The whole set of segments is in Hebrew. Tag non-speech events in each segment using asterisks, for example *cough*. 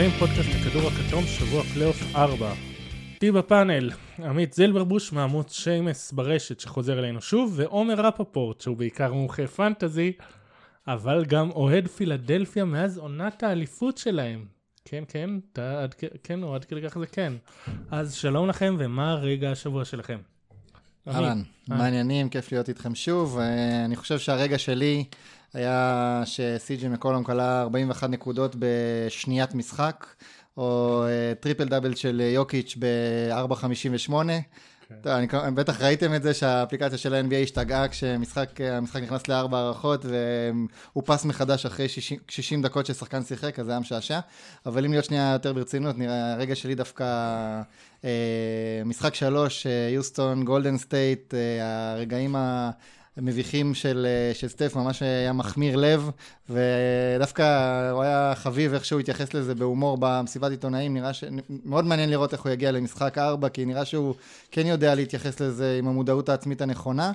הבאים, פודקאסט הכדור הכתום, שבוע פלייאוף 4. איתי בפאנל, עמית זילברבוש מעמוד שיימס ברשת שחוזר אלינו שוב, ועומר רפפורט שהוא בעיקר מומחה פנטזי, אבל גם אוהד פילדלפיה מאז עונת האליפות שלהם. כן, כן, אתה, עד, כן, או עד כדי כך זה כן. אז שלום לכם, ומה רגע השבוע שלכם? אהלן, מעניינים, כיף להיות איתכם שוב. אה, אני חושב שהרגע שלי היה שסי.ג'י מקולום קלע 41 נקודות בשני משחק, או אה, טריפל דאבל של יוקיץ' ב-4.58. כן. בטח ראיתם את זה שהאפליקציה של ה-NBA השתגעה כשהמשחק נכנס לארבע הארכות ואופס מחדש אחרי 60, 60 דקות ששחקן שיחק, אז זה היה משעשע. אבל אם להיות שנייה יותר ברצינות, נראה, הרגע שלי דווקא אה, משחק שלוש, יוסטון, גולדן סטייט, הרגעים ה... מביכים של, אה, של סטף, ממש היה מחמיר לב, ודווקא הוא היה חביב איך שהוא התייחס לזה בהומור במסיבת עיתונאים, נראה ש... מאוד מעניין לראות איך הוא יגיע למשחק 4, כי נראה שהוא כן יודע להתייחס לזה עם המודעות העצמית הנכונה.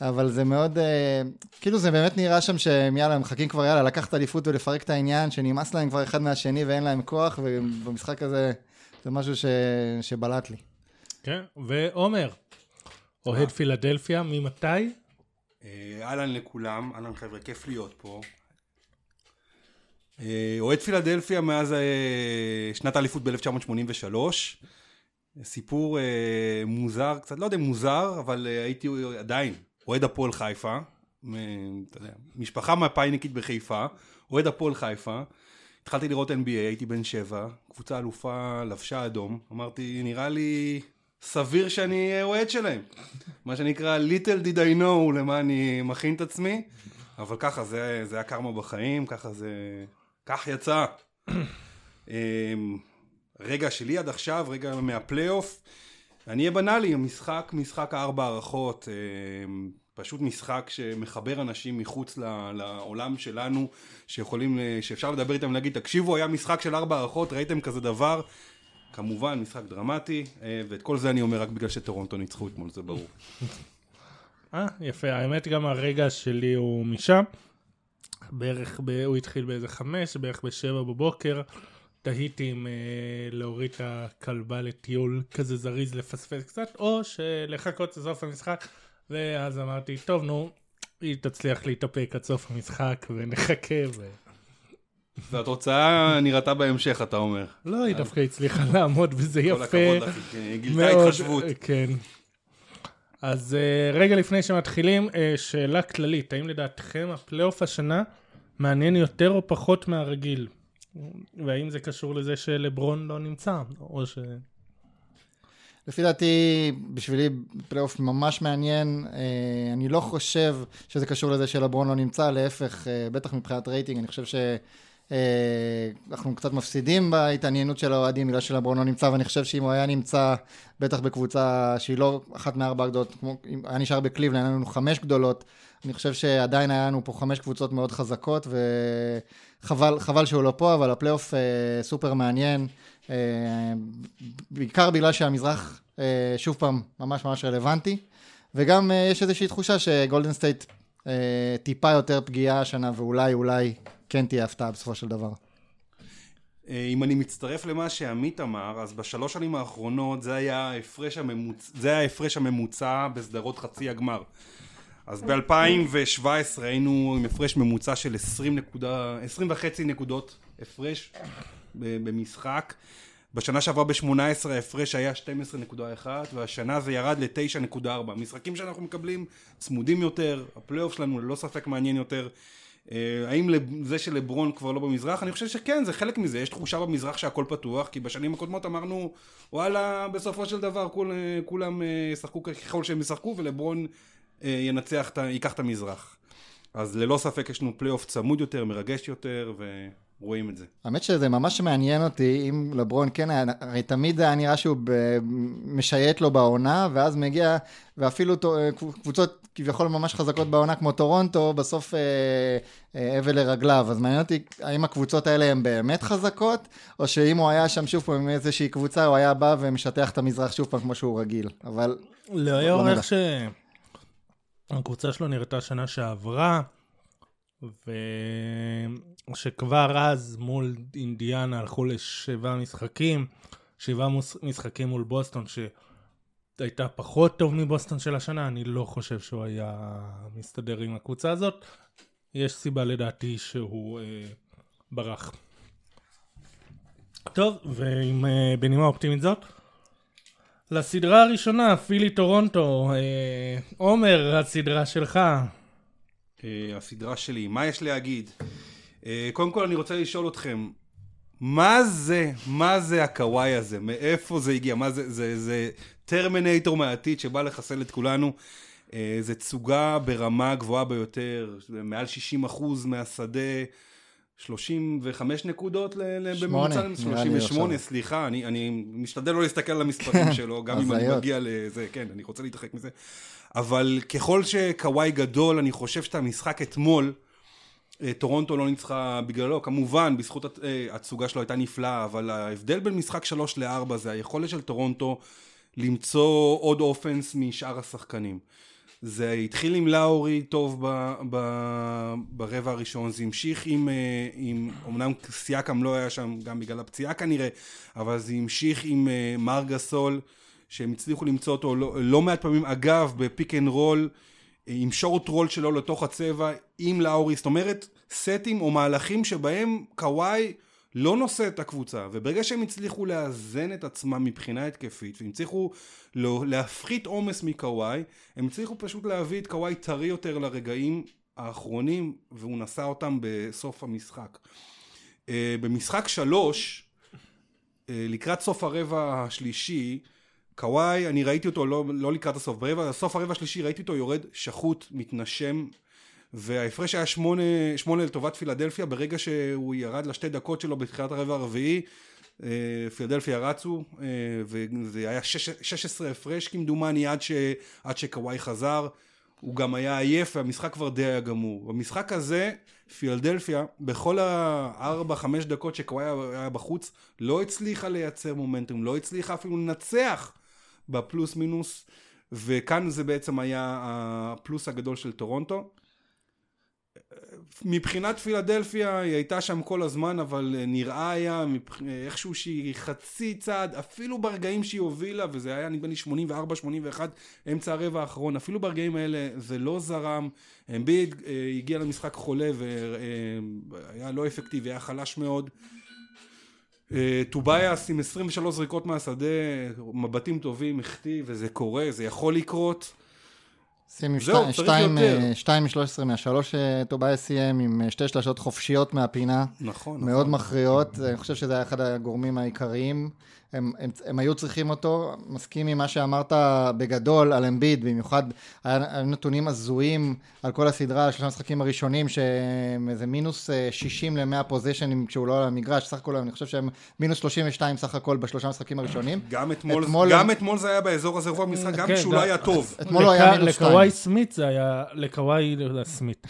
אבל זה מאוד, אה, כאילו זה באמת נראה שם שהם יאללה, הם מחכים כבר יאללה, לקחת אליפות ולפרק את העניין, שנמאס להם כבר אחד מהשני ואין להם כוח, ובמשחק הזה זה משהו ש, שבלט לי. כן, ועומר, אוהד פילדלפיה, ממתי? אה, אהלן לכולם, אהלן חבר'ה, כיף להיות פה. אה, אוהד פילדלפיה מאז אה, שנת האליפות ב-1983. סיפור מוזר, קצת לא יודע מוזר, אבל הייתי עדיין אוהד הפועל חיפה. משפחה מפאיניקית בחיפה, אוהד הפועל חיפה. התחלתי לראות NBA, הייתי בן שבע, קבוצה אלופה לבשה אדום. אמרתי, נראה לי סביר שאני אהיה אוהד שלהם. מה שנקרא little did I know למה אני מכין את עצמי, אבל ככה זה, זה הקרמה בחיים, ככה זה, כך יצא. *clears throat* אמ, רגע שלי עד עכשיו, רגע מהפלייאוף, אני אהיה בנאלי, משחק, משחק הארבע הערכות, אמ, פשוט משחק שמחבר אנשים מחוץ לעולם שלנו, שיכולים, שאפשר לדבר איתם ולהגיד, תקשיבו, היה משחק של ארבע הערכות, ראיתם כזה דבר? כמובן, משחק דרמטי, אה, ואת כל זה אני אומר רק בגלל שטורונטו ניצחו אתמול, זה ברור. *laughs* אה, יפה. האמת, גם הרגע שלי הוא משם. בערך, ב... הוא התחיל באיזה חמש, בערך בשבע בבוקר. תהיתי אם אה, להוריד את הכלבה לטיול כזה זריז לפספס קצת, או שלחכות לסוף המשחק, ואז אמרתי, טוב, נו, היא תצליח להתאפק עד סוף המשחק, ונחכה. ו... והתוצאה נראתה בהמשך, אתה אומר. לא, היא דווקא הצליחה לעמוד וזה יפה. כל הכבוד לך, גילתה התחשבות. כן. אז אה, רגע לפני שמתחילים, אה, שאלה כללית, האם לדעתכם הפלייאוף השנה מעניין יותר או פחות מהרגיל? והאם זה קשור לזה שלברון לא נמצא, או ש... לפי דעתי, בשבילי פלייאוף ממש מעניין. אה, אני לא חושב שזה קשור לזה שלברון לא נמצא, להפך, בטח מבחינת רייטינג, אני חושב ש... אה, אנחנו קצת מפסידים בהתעניינות של האוהדים בגלל שלברון לא נמצא, ואני חושב שאם הוא היה נמצא, בטח בקבוצה שהיא לא אחת מארבע גדולות, כמו אם היה נשאר בקליבלנד, היה לנו חמש גדולות, אני חושב שעדיין היה לנו פה חמש קבוצות מאוד חזקות, וחבל שהוא לא פה, אבל הפלייאוף אה, סופר מעניין, אה, בעיקר בגלל שהמזרח, אה, שוב פעם, ממש ממש רלוונטי, וגם אה, יש איזושהי תחושה שגולדן סטייט אה, טיפה יותר פגיעה השנה, ואולי, אולי כן תהיה הפתעה בסופו של דבר. אה, אם אני מצטרף למה שעמית אמר, אז בשלוש שנים האחרונות זה היה ההפרש הממוצע, זה היה ההפרש הממוצע בסדרות חצי הגמר. אז ב-2017 היינו עם הפרש ממוצע של 20, נקודה, 20 וחצי נקודות הפרש במשחק. בשנה שעברה ב-18 ההפרש היה 12.1 והשנה זה ירד ל-9.4. משחקים שאנחנו מקבלים צמודים יותר, הפלייאוף שלנו ללא ספק מעניין יותר. אה, האם זה שלברון כבר לא במזרח? אני חושב שכן, זה חלק מזה. יש תחושה במזרח שהכל פתוח, כי בשנים הקודמות אמרנו, וואלה, בסופו של דבר כול, כולם אה, ישחקו ככל שהם ישחקו, ולברון אה, ינצח, ייקח את המזרח. אז ללא ספק יש לנו פלייאוף צמוד יותר, מרגש יותר, ו... רואים את זה. האמת שזה ממש מעניין אותי, אם לברון כן היה, הרי תמיד היה נראה שהוא משייט לו בעונה, ואז מגיע, ואפילו קבוצות כביכול ממש חזקות בעונה כמו טורונטו, בסוף אה, אה, נפל לרגליו. אז מעניין אותי, האם הקבוצות האלה הן באמת חזקות, או שאם הוא היה שם שוב פעם עם איזושהי קבוצה, הוא היה בא ומשטח את המזרח שוב פעם כמו שהוא רגיל. אבל... לא, לא איך ש... הקבוצה שלו נראתה שנה שעברה. ושכבר אז מול אינדיאנה הלכו לשבעה משחקים, שבעה משחקים מול בוסטון שהייתה פחות טוב מבוסטון של השנה, אני לא חושב שהוא היה מסתדר עם הקבוצה הזאת. יש סיבה לדעתי שהוא אה, ברח. טוב, ועם אה, בנימה אופטימית זאת, לסדרה הראשונה, פילי טורונטו, אה, עומר, הסדרה שלך. אה, הסדרה שלי, מה יש להגיד? אה, קודם כל אני רוצה לשאול אתכם, מה זה, מה זה הקוואי הזה? מאיפה זה הגיע? מה זה, זה, זה טרמינטור מהעתיד שבא לחסל את כולנו? אה, זה תסוגה ברמה גבוהה ביותר, מעל 60% מהשדה. 35 נקודות בממוצע, 38, סליחה, אני, אני משתדל לא להסתכל על המספרים *laughs* שלו, גם אם אני מגיע לזה, כן, אני רוצה להתרחק מזה. אבל ככל שקוואי גדול, אני חושב שאת המשחק אתמול, אה, טורונטו לא ניצחה בגללו, כמובן, בזכות אה, התצוגה שלו הייתה נפלאה, אבל ההבדל בין משחק 3 ל-4 זה היכולת של טורונטו למצוא עוד offense משאר השחקנים. זה התחיל עם לאורי טוב ב, ב, ברבע הראשון, זה המשיך עם, אה, עם, אמנם סיאקם לא היה שם גם בגלל הפציעה כנראה, אבל זה המשיך עם אה, מארק גאסול, שהם הצליחו למצוא אותו לא, לא מעט פעמים, אגב, ב pick and roll, עם short roll שלו לתוך הצבע, עם לאורי, זאת אומרת, סטים או מהלכים שבהם קוואי לא נושא את הקבוצה, וברגע שהם הצליחו לאזן את עצמם מבחינה התקפית, והם הצליחו לא, להפחית עומס מקוואי, הם הצליחו פשוט להביא את קוואי טרי יותר לרגעים האחרונים, והוא נשא אותם בסוף המשחק. Uh, במשחק שלוש, uh, לקראת סוף הרבע השלישי, קוואי, אני ראיתי אותו לא, לא לקראת הסוף, ברבע, סוף הרבע השלישי ראיתי אותו יורד שחוט, מתנשם, וההפרש היה שמונה, שמונה לטובת פילדלפיה, ברגע שהוא ירד לשתי דקות שלו בתחילת הרבע הרביעי, אה, פילדלפיה רצו, אה, וזה היה 16 הפרש כמדומני עד, ש, עד שקוואי חזר. הוא גם היה עייף והמשחק כבר די היה גמור. במשחק הזה, פילדלפיה, בכל הארבע, חמש דקות שקוואי היה בחוץ, לא הצליחה לייצר מומנטום, לא הצליחה אפילו לנצח בפלוס מינוס, וכאן זה בעצם היה הפלוס הגדול של טורונטו. מבחינת פילדלפיה היא הייתה שם כל הזמן אבל נראה היה איכשהו שהיא חצי צעד אפילו ברגעים שהיא הובילה וזה היה נדמה לי 84-81 אמצע הרבע האחרון אפילו ברגעים האלה זה לא זרם. אמביד אה, הגיע למשחק חולה והיה לא אפקטיבי היה חלש מאוד. אה, טוביאס עם 23 זריקות מהשדה מבטים טובים החטיא וזה קורה זה יכול לקרות סיים עם 2 מ-13 מהשלוש טוביאס סיים עם אה, שתי שלשות חופשיות מהפינה. נכון. מאוד נכון. מכריעות, אני חושב שזה היה אחד הגורמים העיקריים. הם, הם, הם היו צריכים אותו, מסכים עם מה שאמרת בגדול על אמביד, במיוחד היה נתונים הזויים על כל הסדרה, על שלושה המשחקים הראשונים, שהם איזה מינוס 60 אה, ל-100 פוזיישנים כשהוא לא על המגרש, סך הכל אני חושב שהם מינוס 32 סך הכל בשלושה המשחקים הראשונים. גם אתמול, אתמול, גם אתמול זה היה באזור הזה רוב המשחק, גם כן, כשהוא לא היה טוב. אתמול לא היה מינוס 2. לקוואי סמית זה היה, לקוואי סמית.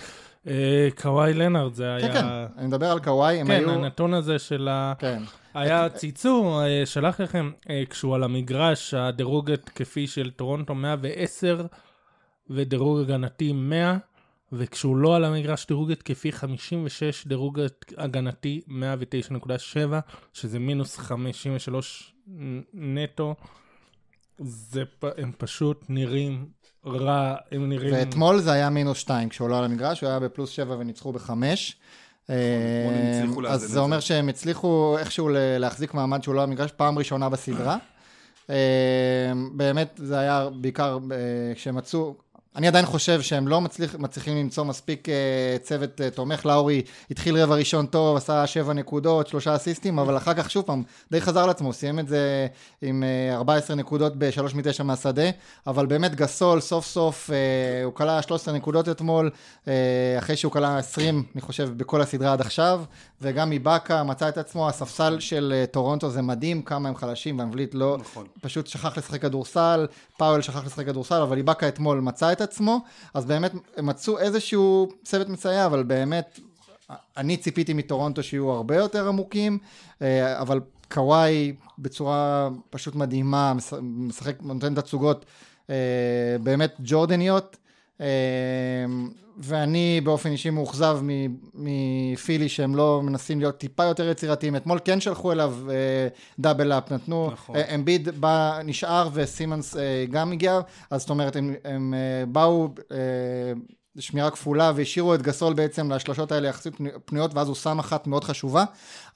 אה, קוואי לנארד זה כן, היה... כן, כן, אני מדבר על קוואי, הם כן, היו... כן, הנתון הזה של ה... כן. היה ציצור, אה, שלח לכם, אה, כשהוא על המגרש, הדירוג התקפי של טורונטו 110 ודירוג הגנתי 100, וכשהוא לא על המגרש, דירוג התקפי 56, דירוג הגנתי 109.7, שזה מינוס 53 נטו. זה, הם פשוט נראים רע, הם נראים... ואתמול זה היה מינוס 2, כשהוא לא על המגרש, הוא היה בפלוס 7 וניצחו בחמש. נכון, אז זה אומר שהם הצליחו איכשהו להחזיק מעמד שהוא לא המגרש פעם ראשונה בסדרה. *clears throat* באמת זה היה בעיקר כשהם מצאו, אני עדיין חושב שהם לא מצליח, מצליחים למצוא מספיק uh, צוות uh, תומך. לאורי התחיל רבע ראשון טוב, עשה שבע נקודות, שלושה אסיסטים, אבל אחר כך שוב פעם, די חזר לעצמו, סיים את זה עם uh, 14 נקודות בשלוש מתשע מהשדה, אבל באמת גסול, סוף סוף, uh, הוא קלע 13 נקודות אתמול, uh, אחרי שהוא קלע 20, אני חושב, בכל הסדרה עד עכשיו, וגם איבאקה מצא את עצמו, הספסל של uh, טורונטו זה מדהים, כמה הם חלשים, ואן וליט לא, נכון. פשוט שכח לשחק כדורסל, פאוול שכח לשחק כדורסל, אבל איבאקה אתמול מצא את עצמו, אז באמת מצאו איזשהו צוות מסייע, אבל באמת, אני ציפיתי מטורונטו שיהיו הרבה יותר עמוקים, אה, אבל קוואי בצורה פשוט מדהימה, משחק, נותן תצוגות אה, באמת ג'ורדניות. ואני באופן אישי מאוכזב מפילי שהם לא מנסים להיות טיפה יותר יצירתיים. אתמול כן שלחו אליו אה, דאבל אפ, נתנו, נכון. אה, אמביד בא, נשאר וסימנס אה, גם הגיע, אז זאת אומרת הם, הם אה, באו אה, שמירה כפולה והשאירו את גסול בעצם לשלושות האלה יחסית פנויות ואז הוא שם אחת מאוד חשובה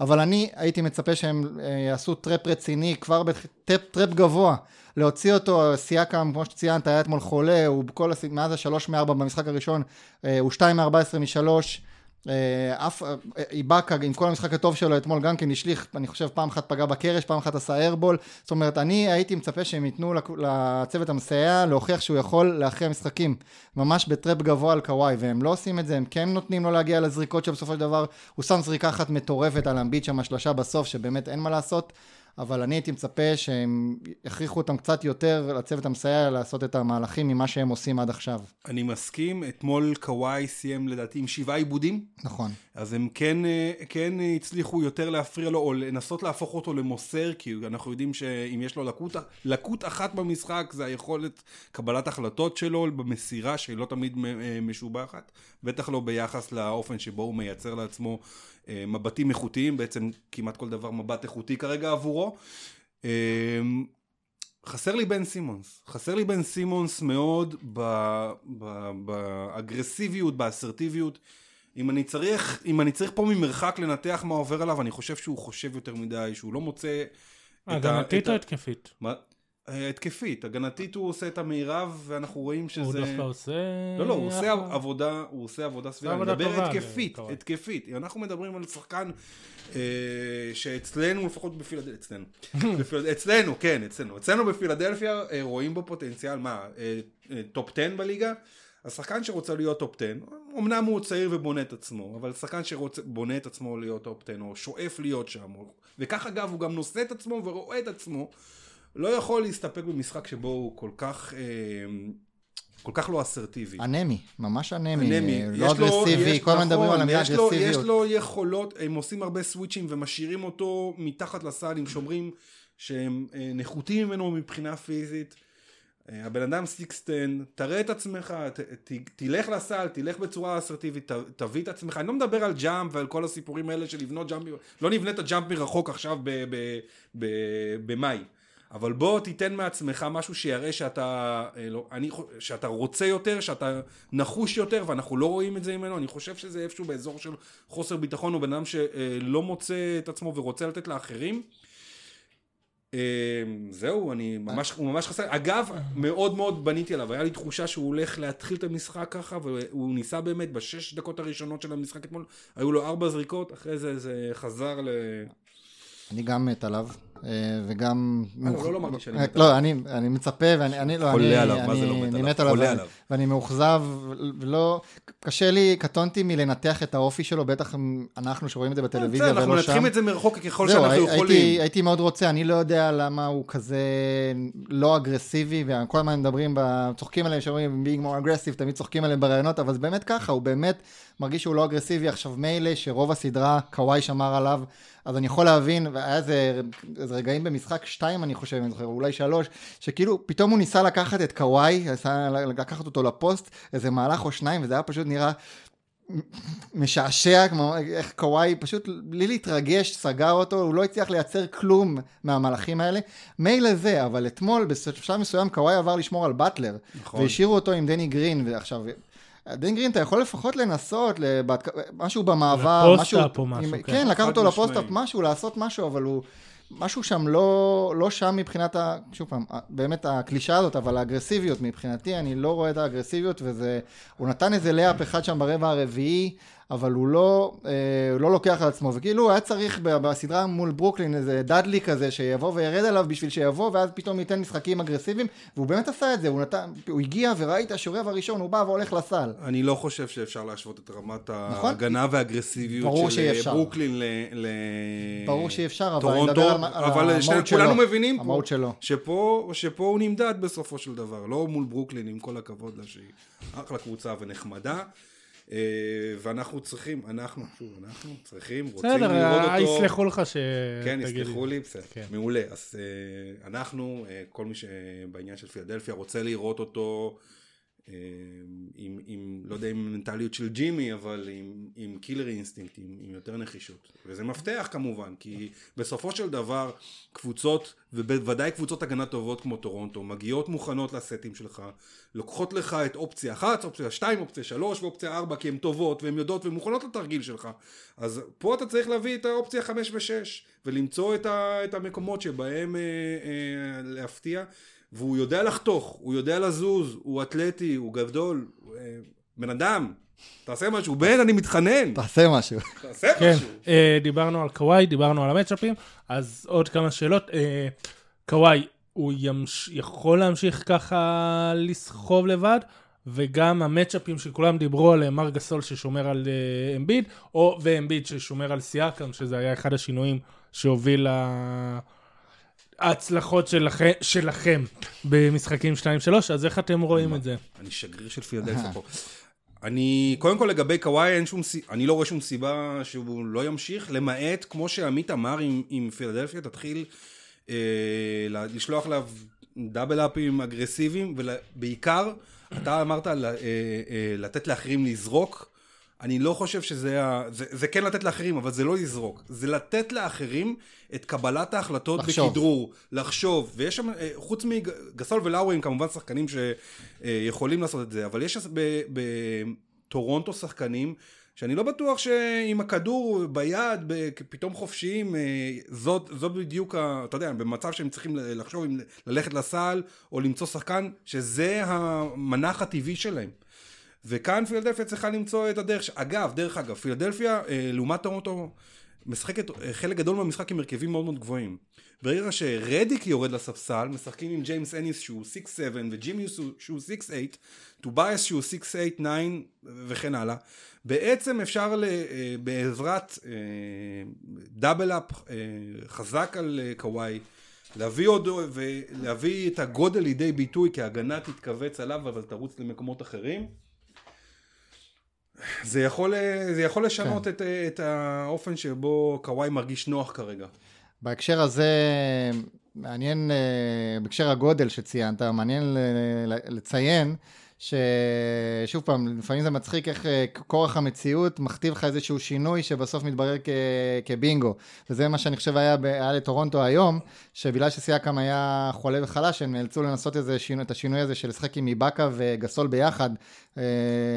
אבל אני הייתי מצפה שהם אה, יעשו trap רציני כבר ב trap גבוה להוציא אותו, סיאקם כמו שציינת היה אתמול חולה הוא בכל, מאז השלוש מארבע במשחק הראשון אה, הוא שתיים מארבע עשרה משלוש אה, אף, אה, איבאקה עם כל המשחק הטוב שלו אתמול גם כן השליך, אני חושב פעם אחת פגע בקרש, פעם אחת עשה airball, זאת אומרת אני הייתי מצפה שהם ייתנו לצוות המסייע להוכיח שהוא יכול להכריע משחקים, ממש בטראפ גבוה על קוואי, והם לא עושים את זה, הם כן נותנים לו להגיע לזריקות שבסופו של דבר הוא שם זריקה אחת מטורפת על אמביט שם השלושה בסוף, שבאמת אין מה לעשות. אבל אני הייתי מצפה שהם יכריחו אותם קצת יותר, לצוות המסייע, לעשות את המהלכים ממה שהם עושים עד עכשיו. אני מסכים, אתמול קוואי סיים לדעתי עם שבעה עיבודים. נכון. אז הם כן, אה, כן הצליחו יותר להפריע לו, או לנסות להפוך אותו למוסר, כי אנחנו יודעים שאם יש לו לקות, לקות אחת במשחק, זה היכולת קבלת החלטות שלו במסירה, שהיא לא תמיד אה, משובחת, בטח לא ביחס לאופן שבו הוא מייצר לעצמו אה, מבטים איכותיים, בעצם כמעט כל דבר מבט איכותי כרגע עבורו. אה, חסר לי בן סימונס, חסר לי בן סימונס מאוד באגרסיביות, באסרטיביות. אם אני צריך, אם אני צריך פה ממרחק לנתח מה עובר עליו, אני חושב שהוא חושב יותר מדי, שהוא לא מוצא... הגנתית או התקפית? מה? התקפית, הגנתית הוא עושה את המירב ואנחנו רואים שזה... הוא דווקא עושה... לא, לא, הוא עושה עבודה, הוא עושה עבודה סבירה. אני מדבר התקפית, התקפית. אנחנו מדברים על שחקן אה, שאצלנו, לפחות בפילדלפיה, אצלנו, *laughs* אצלנו, כן, אצלנו. אצלנו בפילדלפיה אה, רואים בו פוטנציאל, מה, אה, top 10 בליגה? השחקן שרוצה להיות top 10, אמנם הוא צעיר ובונה את עצמו, אבל שחקן שבונה את עצמו להיות top 10, או שואף להיות שם, וכך אגב הוא גם נושא את עצמו ורואה את עצמו. לא יכול להסתפק במשחק שבו הוא כל כך... אה, כל כך לא אסרטיבי. אנמי, ממש אנמי, אנמי. לא אגרסיבי, כל הזמן מדברים על המילה אגרסיביות. יש לו יכולות, הם עושים הרבה switchים ומשאירים אותו מתחת לסל עם שומרים שהם אה, נחותים ממנו מבחינה פיזית. אה, הבן אדם six ten, תראה את עצמך, ת, ת, תלך לסל, תלך בצורה אסרטיבית, ת, תביא את עצמך, אני לא מדבר על jump ועל כל הסיפורים האלה של לבנות jump, לא נבנה את הג'אמפ מרחוק עכשיו במאי. אבל בוא תיתן מעצמך משהו שיראה שאתה, אה, לא, אני, שאתה רוצה יותר, שאתה נחוש יותר, ואנחנו לא רואים את זה ממנו, אני חושב שזה איפשהו באזור של חוסר ביטחון, הוא בן אדם שלא מוצא את עצמו ורוצה לתת לאחרים. אה, זהו, אני ממש, הוא ממש חסר, אגב, מאוד מאוד בניתי עליו, היה לי תחושה שהוא הולך להתחיל את המשחק ככה, והוא ניסה באמת בשש דקות הראשונות של המשחק אתמול, היו לו ארבע זריקות, אחרי זה זה חזר ל... אני גם מת עליו. אה, וגם... אה, לא, לא אמרתי שאני מת עליו. לא, אני מצפה, ואני לא, חולה עליו, מה זה לא מת עליו? חולה עליו. ואני מאוכזב, ולא... קשה לי, קטונתי מלנתח את האופי שלו, בטח אנחנו שרואים את זה בטלוויזיה ולא שם. אנחנו מנתחים את זה מרחוק ככל שאנחנו יכולים. הייתי מאוד רוצה, אני לא יודע למה הוא כזה לא אגרסיבי, וכל הזמן מדברים, צוחקים עליהם, שאומרים being more aggressive, תמיד צוחקים עליהם ברעיונות, אבל זה באמת ככה, הוא באמת מרגיש שהוא לא אגרסיבי. עכשיו מילא שרוב הסדרה, קוואי שמר עליו. אז אני יכול להבין, והיה איזה, איזה רגעים במשחק שתיים אני חושב, אני זוכר, אולי שלוש, שכאילו פתאום הוא ניסה לקחת את קוואי, לקחת אותו לפוסט, איזה מהלך או שניים, וזה היה פשוט נראה משעשע, כמו איך קוואי פשוט בלי להתרגש סגר אותו, הוא לא הצליח לייצר כלום מהמהלכים האלה. מילא זה, אבל אתמול בשלב מסוים קוואי עבר לשמור על באטלר, נכון. והשאירו אותו עם דני גרין, ועכשיו דני גרין, אתה יכול לפחות לנסות, לבת... משהו במעבר, משהו... ל post-up או משהו. עם... כן, כן לקחת אותו ל post-up, משהו, לעשות משהו, אבל הוא... משהו שם לא, לא שם מבחינת, ה, שוב פעם, באמת הקלישה הזאת, אבל האגרסיביות מבחינתי, אני לא רואה את האגרסיביות, וזה, הוא נתן איזה layup אחד שם ברבע הרביעי, אבל הוא לא, אה, הוא לא לוקח על עצמו, וכאילו היה צריך בסדרה מול ברוקלין איזה דאדלי כזה שיבוא וירד עליו בשביל שיבוא, ואז פתאום ייתן משחקים אגרסיביים, והוא באמת עשה את זה, הוא, נתן, הוא הגיע וראית שהרבע הראשון הוא בא והולך לסל. אני לא חושב שאפשר להשוות את רמת נכון? ההגנה והאגרסיביות של אה, ברוקלין ל... ברור שאי אפשר, אבל אני מדבר על, אבל על המהות שלו. כולנו מבינים פה, שלו. שפה, שפה הוא נמדד בסופו של דבר, לא מול ברוקלין, עם כל הכבוד לה שהיא אחלה קבוצה ונחמדה. אה, ואנחנו צריכים, אנחנו, שוב, אנחנו צריכים, רוצים לראות אה, אותו. בסדר, יסלחו לך ש... כן, יסלחו לי, בסדר, כן. מעולה. אז אה, אנחנו, כל מי שבעניין של פילדלפיה רוצה לראות אותו עם, עם, לא יודע אם מנטליות של ג'ימי, אבל עם, עם killer instinct, עם, עם יותר נחישות. וזה מפתח כמובן, כי בסופו של דבר קבוצות, ובוודאי קבוצות הגנה טובות כמו טורונטו, מגיעות מוכנות לסטים שלך, לוקחות לך את אופציה אחת, אופציה שתיים, אופציה שלוש ואופציה ארבע, כי הן טובות והן יודעות והן מוכנות לתרגיל שלך. אז פה אתה צריך להביא את האופציה חמש ושש, ולמצוא את, ה, את המקומות שבהם אה, אה, להפתיע. והוא יודע לחתוך, הוא יודע לזוז, הוא אתלטי, הוא גדול, הוא, אה, בן אדם, תעשה משהו, בן, אני מתחנן. תעשה משהו. תעשה כן, משהו. אה, דיברנו על קוואי, דיברנו על המצ'אפים, אז עוד כמה שאלות. אה, קוואי, הוא ימש... יכול להמשיך ככה לסחוב לבד? וגם המצ'אפים שכולם דיברו עליהם, מר גסול ששומר על אה, אמביד, או ואמביד ששומר על סיאקם, שזה היה אחד השינויים שהוביל ל- ההצלחות שלכם, שלכם במשחקים 2-3, אז איך אתם רואים את זה? אני שגריר של פילדלפיה פה. אני, קודם כל לגבי קוואי, אין שום, אני לא רואה שום סיבה שהוא לא ימשיך, למעט, כמו שעמית אמר עם, עם פילדלפיה, תתחיל אה, לשלוח עליו דאבל אפים אגרסיביים, ובעיקר, אתה אמרת אה, אה, לתת לאחרים לזרוק, אני לא חושב שזה ה... זה, זה כן לתת לאחרים, אבל זה לא לזרוק. זה לתת לאחרים את קבלת ההחלטות לחשוב. בכדרור, לחשוב. ויש שם, אה, חוץ מגסול ולאורי הם כמובן שחקנים שיכולים לעשות את זה, אבל יש בטורונטו שחקנים שאני לא בטוח שעם הכדור ביד, פתאום חופשיים, אה, זאת, זאת בדיוק, ה, אתה יודע, במצב שהם צריכים לחשוב אם ללכת לסל או למצוא שחקן, שזה המנח הטבעי שלהם. וכאן פילדלפיה צריכה למצוא את הדרך, אגב, דרך אגב, פילדלפיה, אה, לעומת טורונטו, משחקת אה, חלק גדול מהמשחק עם הרכבים מאוד מאוד גבוהים. ברגע שרדיק יורד לספסל, משחקים עם ג'יימס אניס שהוא 6-7 וג'ימי הוא שהוא 6-8, טובייס שהוא 6-8-9 וכן הלאה. בעצם אפשר אה, בעזרת דאבל אפ חזק על קוואי, להביא עוד, ולהביא את הגודל לידי ביטוי, כי ההגנה תתכווץ עליו, אבל תרוץ למקומות אחרים. זה יכול, אה, זה יכול לשנות כן. את, אה, את האופן שבו קוואי מרגיש נוח כרגע. בהקשר הזה, מעניין, אה, בהקשר הגודל שציינת, מעניין לציין ששוב פעם, לפעמים זה מצחיק איך אה, כורח המציאות מכתיב לך איזשהו שינוי שבסוף מתברר כ- כבינגו. וזה מה שאני חושב היה, ב- היה לטורונטו היום, שבגלל שסייקם היה חולה וחלש, הם נאלצו לנסות איזה שינוי, את השינוי הזה של לשחק עם איבאקה וגסול ביחד. אה,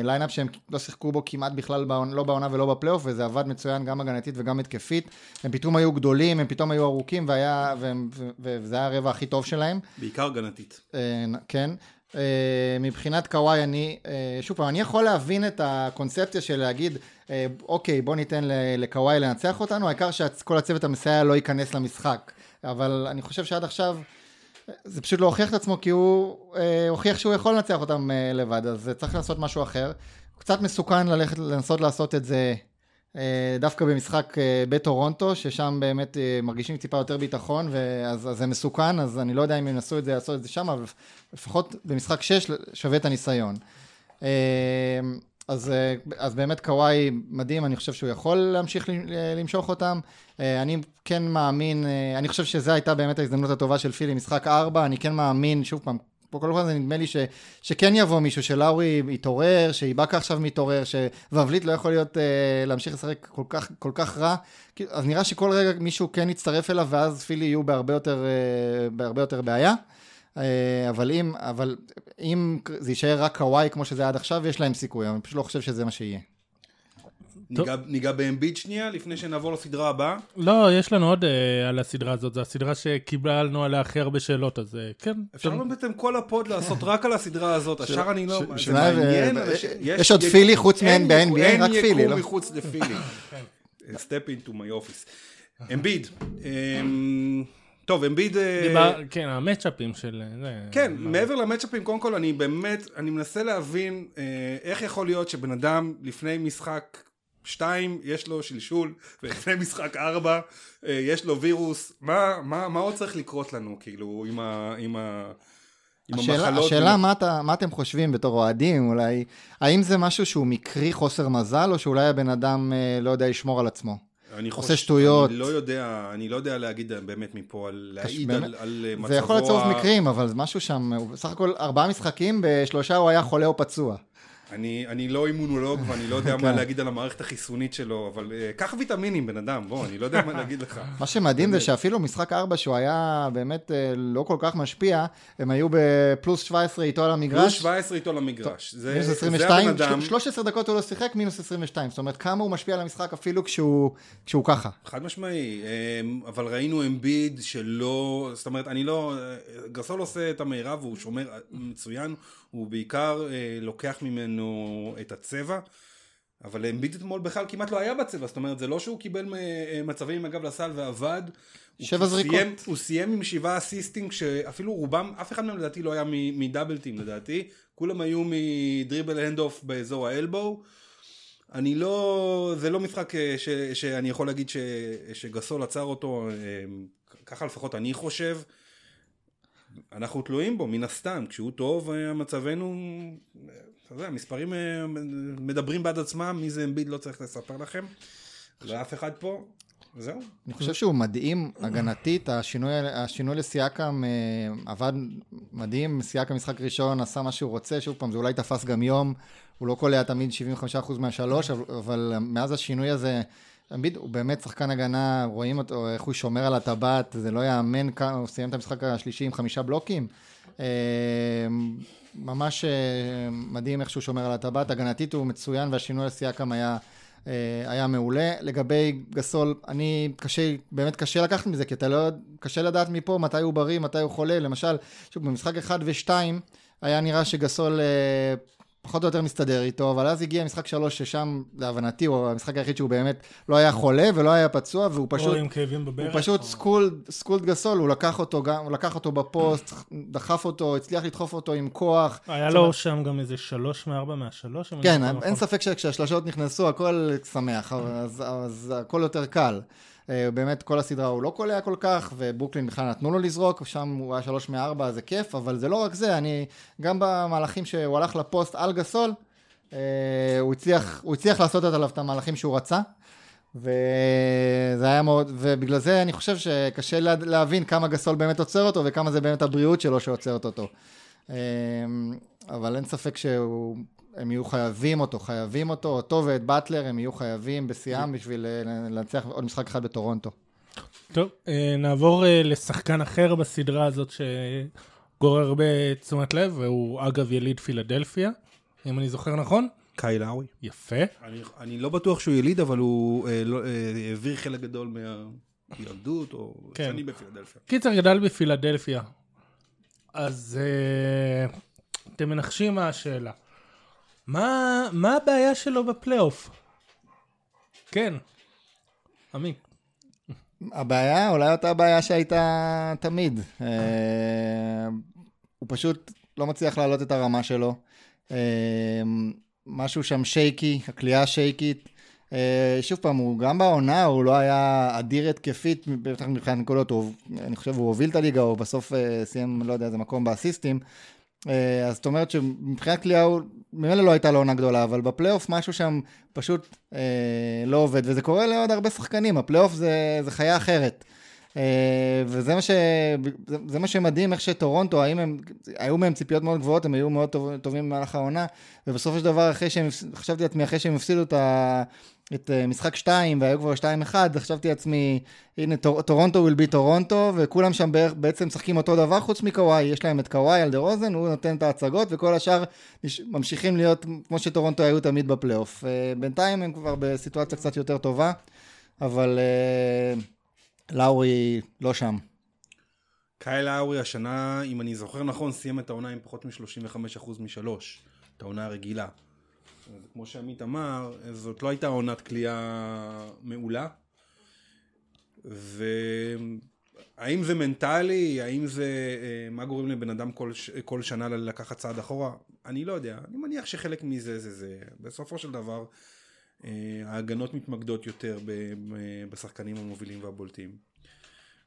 lineup שהם לא שיחקו בו כמעט בכלל, בעונה- לא בעונה ולא בפלייאוף, וזה עבד מצוין גם הגנתית וגם התקפית. הם פתאום היו גדולים, הם פתאום היו ארוכים, והיה, והם, וזה היה הרבע הכי טוב שלהם. בעיקר הגנתית. אה, כן. אה, מבחינת קוואי, אני, אה, שוב פעם, אני יכול להבין את הקונספציה של להגיד, אה, אוקיי, בוא ניתן לקוואי לנצח אותנו, העיקר שכל הצוות המסייע לא ייכנס למשחק. אבל אני חושב שעד עכשיו, זה פשוט לא הוכיח את עצמו, כי הוא אה, הוכיח שהוא יכול לנצח אותם אה, לבד, אז צריך לעשות משהו אחר. קצת מסוכן ללכת, לנסות לעשות את זה דווקא במשחק אה, בטורונטו, ששם באמת אה, מרגישים טיפה יותר ביטחון, ואז אז זה מסוכן, אז אני לא יודע אם הם ינסו את זה, לעשות את זה שם, אבל לפחות במשחק 6 שווה את הניסיון. אה, אז, אה, אז באמת קוואי מדהים, אני חושב שהוא יכול להמשיך למשוך אותם. אה, אני כן מאמין, אה, אני חושב שזו הייתה באמת ההזדמנות הטובה של פילי, משחק 4, אני כן מאמין, שוב פעם, פה כל הזמן נדמה לי ש, שכן יבוא מישהו, שלאורי יתעורר, שאיבאקה עכשיו מתעורר, שוובליט לא יכול להיות, אה, להמשיך לשחק כל כך, כל כך רע. אז נראה שכל רגע מישהו כן יצטרף אליו, ואז פילי יהיו בהרבה יותר, אה, בהרבה יותר בעיה. אה, אבל אם, אבל אם זה יישאר רק קוואי כמו שזה עד עכשיו, יש להם סיכוי, אני פשוט לא חושב שזה מה שיהיה. ניגע, ניגע באמביט שנייה, לפני שנעבור לסדרה הבאה. לא, יש לנו עוד אה, על הסדרה הזאת, זו הסדרה שקיבלנו עליה הכי הרבה שאלות, אז אה, כן. אפשר אתם- בעצם כל הפוד לעשות רק על הסדרה הזאת, השאר אני לא... זה מעניין, אבל ש- יש עוד פילי חוץ אין מ- יקום- ב-NBA, רק פילי, אין לא? יקום מחוץ לפילי. *laughs* step into my office. אמביד. אמ, טוב, אמביד... אה, דיבר, כן, המצ'אפים של... אה, כן, מעבר למצ'אפים, קודם כל אני באמת, אני מנסה להבין אה, איך יכול להיות שבן אדם לפני משחק 2 יש לו שלשול, *laughs* ולפני משחק 4 אה, יש לו וירוס, מה, מה, מה עוד צריך לקרות לנו, כאילו, עם, ה, עם, ה, עם השאלה, המחלות? השאלה מה, אתה, מה אתם חושבים בתור אוהדים, אולי, האם זה משהו שהוא מקרי חוסר מזל, או שאולי הבן אדם אה, לא יודע לשמור על עצמו? אני עושה חושב- שטויות. אני לא יודע, אני לא יודע להגיד באמת מפה, על להעיד באמת? על, על אה, מצבו. זה יכול צירוף ה- מקרים, אבל זה משהו שם, הוא בסך הכל ארבעה משחקים, בשלושה הוא היה חולה או פצוע. אני, אני לא אימונולוג ואני לא יודע *laughs* מה כן. להגיד על המערכת החיסונית שלו, אבל אה, קח ויטמינים בן אדם, בוא, אני לא יודע מה להגיד לך. *laughs* מה שמדהים זה שאפילו משחק 4 שהוא היה באמת אה, לא כל כך משפיע, הם היו בפלוס 17 איתו על פלוס המגרש. 17 איתו למגרש. זה, מינוס זה 22, הבן אדם, של- 13 דקות הוא לא שיחק, מינוס 22. זאת אומרת, כמה הוא משפיע על המשחק אפילו כשהוא כשהוא ככה. חד משמעי, אמ, אבל ראינו אמביד שלא, זאת אומרת, אני לא, גסול עושה את המירב, הוא שומר מצוין, הוא בעיקר אה, לוקח ממנו את הצבע, אבל אמביד אתמול בכלל כמעט לא היה בצבע, זאת אומרת, זה לא שהוא קיבל אה, מצבים עם הגב לסל ועבד. הוא שבע סיים- זריקות. הוא סיים עם שבעה אסיסטים, שאפילו רובם, אף אחד מהם לדעתי לא היה מדאבל טים לדעתי, כולם היו מדריבל הנד אוף באזור האלבו. אני לא, זה לא משחק אה, ש, שאני יכול להגיד ש, שגסול עצר אותו, אה, ככה לפחות אני חושב. אנחנו תלויים בו, מן הסתם, כשהוא טוב, אה, מצבנו, אתה יודע, המספרים אה, מדברים בעד עצמם, מי זה אמביד לא צריך לספר לכם, לא אף אחד פה, זהו. אני חושב שהוא מדהים הגנתית, השינוי, השינוי לסיאקם אה, עבד מדהים, סיאקם משחק ראשון עשה מה שהוא רוצה, שוב פעם, זה אולי תפס גם יום, הוא לא קולע תמיד 75% מהשלוש, אבל מאז השינוי הזה, אמביד הוא באמת שחקן הגנה, רואים אותו, איך הוא שומר על הטבעת, זה לא יאמן כמה, הוא סיים את המשחק השלישי עם חמישה בלוקים. אה, ממש אה, מדהים איך שהוא שומר על הטבעת, הגנתית הוא מצוין והשינוי לסיאקם היה... אה, היה מעולה. לגבי גסול, אני קשה, באמת קשה לקחת מזה, כי אתה לא, קשה לדעת מפה מתי הוא בריא, מתי הוא חולה. למשל, שוב, במשחק 1 ו-2 היה נראה שגסול פחות או יותר מסתדר איתו, אבל אז הגיע משחק 3, ששם, להבנתי, הוא המשחק היחיד שהוא באמת לא היה חולה ולא היה פצוע, והוא פשוט... או עם כאבים בברך. הוא פשוט או- schooled, schooled גסול, הוא לקח אותו גם, הוא לקח אותו בפוסט, דחף אותו, הצליח לדחוף אותו עם כוח. היה זאת לו שם גם איזה שלוש מארבע מהשלוש. כן, אין נכון. ספק שכשהשלשות נכנסו הכל שמח, אבל אז, אז הכל יותר קל. אה, באמת כל הסדרה הוא לא קולע כל כך, וברוקלין בכלל נתנו לו לזרוק, שם הוא היה שלוש מארבע, זה כיף, אבל זה לא רק זה, אני, גם במהלכים שהוא הלך לפוסט על גסול, אה, הוא הצליח, הוא הצליח לעשות עליו את המהלכים שהוא רצה. וזה היה מאוד, ובגלל זה אני חושב שקשה לה, להבין כמה גסול באמת עוצר אותו וכמה זה באמת הבריאות שלו שעוצרת אותו. אמ, אבל אין ספק שהם יהיו חייבים אותו, חייבים אותו, אותו ואת באטלר הם יהיו חייבים בשיאם בשביל אה, לנצח עוד משחק אחד בטורונטו. טוב, אה, נעבור אה, לשחקן אחר בסדרה הזאת שגורר הרבה תשומת לב, והוא אגב יליד פילדלפיה, אם אני זוכר נכון. קייל האווי. יפה. אני, אני לא בטוח שהוא יליד, אבל הוא אה, לא, אה, העביר חלק גדול מהילדות, או כן. שנים בפילדלפיה. קיצר גדל בפילדלפיה. אז אה, אתם מנחשים מה השאלה. מה, מה הבעיה שלו בפלייאוף? כן. עמית. הבעיה, אולי אותה בעיה שהייתה תמיד. אה, הוא פשוט לא מצליח להעלות את הרמה שלו. אה, משהו שם שייקי, הכלייה שייקית. שוב פעם, הוא גם בעונה, הוא לא היה אדיר התקפית, בטח מבחינת נקודות, אני חושב הוא הוביל את הליגה, הוא בסוף אה, סיים, לא יודע, איזה מקום באסיסטים. אה, אז זאת אומרת שמבחינת כליאה הוא, ממילא לא הייתה לו עונה גדולה, אבל בפלייאוף משהו שם פשוט אה, לא עובד, וזה קורה לעוד הרבה שחקנים, הפלייאוף זה, זה חיה אחרת. אה, וזה מה, ש... זה, זה מה שמדהים, איך שטורונטו, האם הם, היו מהם ציפיות מאוד גבוהות, הם היו מאוד טוב, טובים במהלך העונה, ובסופו של דבר, אחרי שהם, חשבתי לעצמי, אחרי שהם הפסידו את, ה... את אה, משחק 2, והיו כבר 2-1, חשבתי לעצמי, הנה, טור... טורונטו will be טורונטו, וכולם שם בערך, בעצם משחקים אותו דבר, חוץ מקוואי, יש להם את קוואי על דרוזן, הוא נותן את ההצגות, וכל השאר ממשיכים להיות כמו שטורונטו היו תמיד בפלייאוף. אה, בינתיים הם כבר בסיטואציה קצת יותר טובה, אבל אה, לאורי לא שם. קייל לאורי השנה, אם אני זוכר נכון, סיים את העונה עם פחות מ-35% משלוש, את העונה הרגילה. אז כמו שעמית אמר, זאת לא הייתה עונת כליאה מעולה. והאם זה מנטלי, האם זה, אה, מה גורם לבן אדם כל, כל שנה לקחת צעד אחורה? אני לא יודע. אני מניח שחלק מזה זה זה. בסופו של דבר, אה, ההגנות מתמקדות יותר בשחקנים המובילים והבולטים.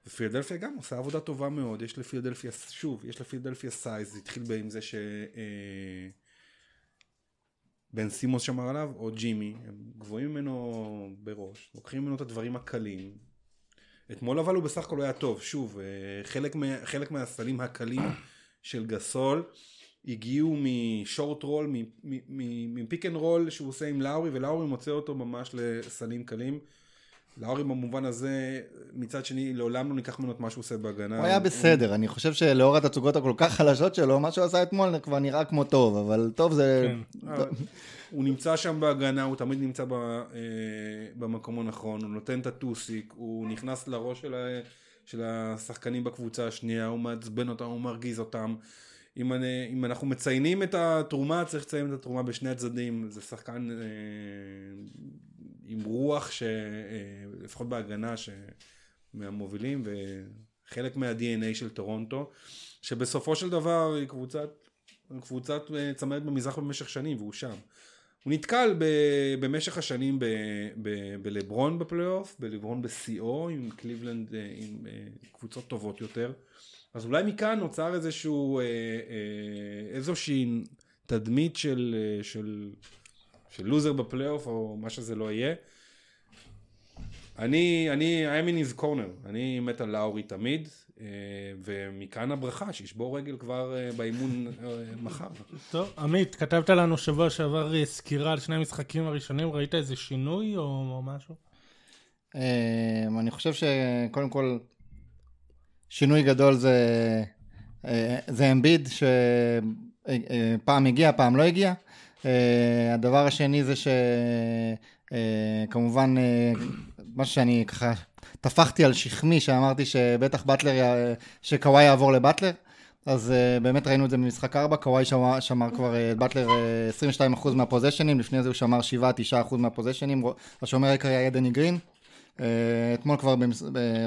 ופילדלפיה גם עושה עבודה טובה מאוד, יש לפילדלפיה, שוב, יש לפילדלפיה סייז, זה התחיל עם זה ש... אה, בן סימונס שמר עליו, או ג'ימי, הם גבוהים ממנו בראש, לוקחים ממנו את הדברים הקלים. אתמול אבל הוא בסך הכל היה טוב, שוב, אה, חלק, מה, חלק מהסלים הקלים של גסול הגיעו מ short roll, מ pick and roll שהוא עושה עם לאורי, ולאורי מוצא אותו ממש לסלים קלים. לאורי במובן הזה, מצד שני, לעולם לא ניקח ממנו את מה שהוא עושה בהגנה. הוא היה בסדר, אני חושב שלאור התצוגות הכל כך חלשות שלו, מה שהוא עשה אתמול כבר נראה כמו טוב, אבל טוב זה... כן. הוא נמצא שם בהגנה, הוא תמיד נמצא אה, במקום הנכון, הוא נותן את הטוסיק, הוא נכנס לראש של השחקנים בקבוצה השנייה, הוא מעצבן אותם, הוא מרגיז אותם. אם, אני, אם אנחנו מציינים את התרומה, צריך לציין את התרומה בשני הצדדים. זה שחקן אה, עם רוח, ש, אה, לפחות בהגנה, מהמובילים, וחלק מה-DNA של טורונטו, שבסופו של דבר היא קבוצת, קבוצת אה, צמרת במזרח במשך שנים, והוא שם. הוא נתקל ב, במשך השנים ב, ב, בלברון בפלייאוף, בלברון בשיאו, עם קליבלנד, אה, עם קבוצות טובות יותר. אז אולי מכאן נוצר איזשהו, איזושהי תדמית של, של, של לוזר בפלייאוף או מה שזה לא יהיה. אני, אני, I'm in his corner, אני מת על לאורי תמיד, ומכאן הברכה, שישבור רגל כבר באימון מחר. טוב, עמית, כתבת לנו שבוע שעבר סקירה על שני המשחקים הראשונים, ראית איזה שינוי או משהו? אני חושב שקודם כל שינוי גדול זה, אה, זה אמביד, שפעם הגיע, פעם לא הגיע. אה, הדבר השני זה שכמובן, אה, מה שאני ככה טפחתי על שכמי, שאמרתי שבטח באטלר, שקוואי יעבור לבטלר. אז uh, באמת ראינו את זה במשחק 4, קוואי שמר, שמר כבר את uh, באטלר uh, 22% מהפוזיישנים, לפני זה הוא שמר 7-9% מהפוזיישנים, השומר העיקרי היה דני גרין, uh, אתמול כבר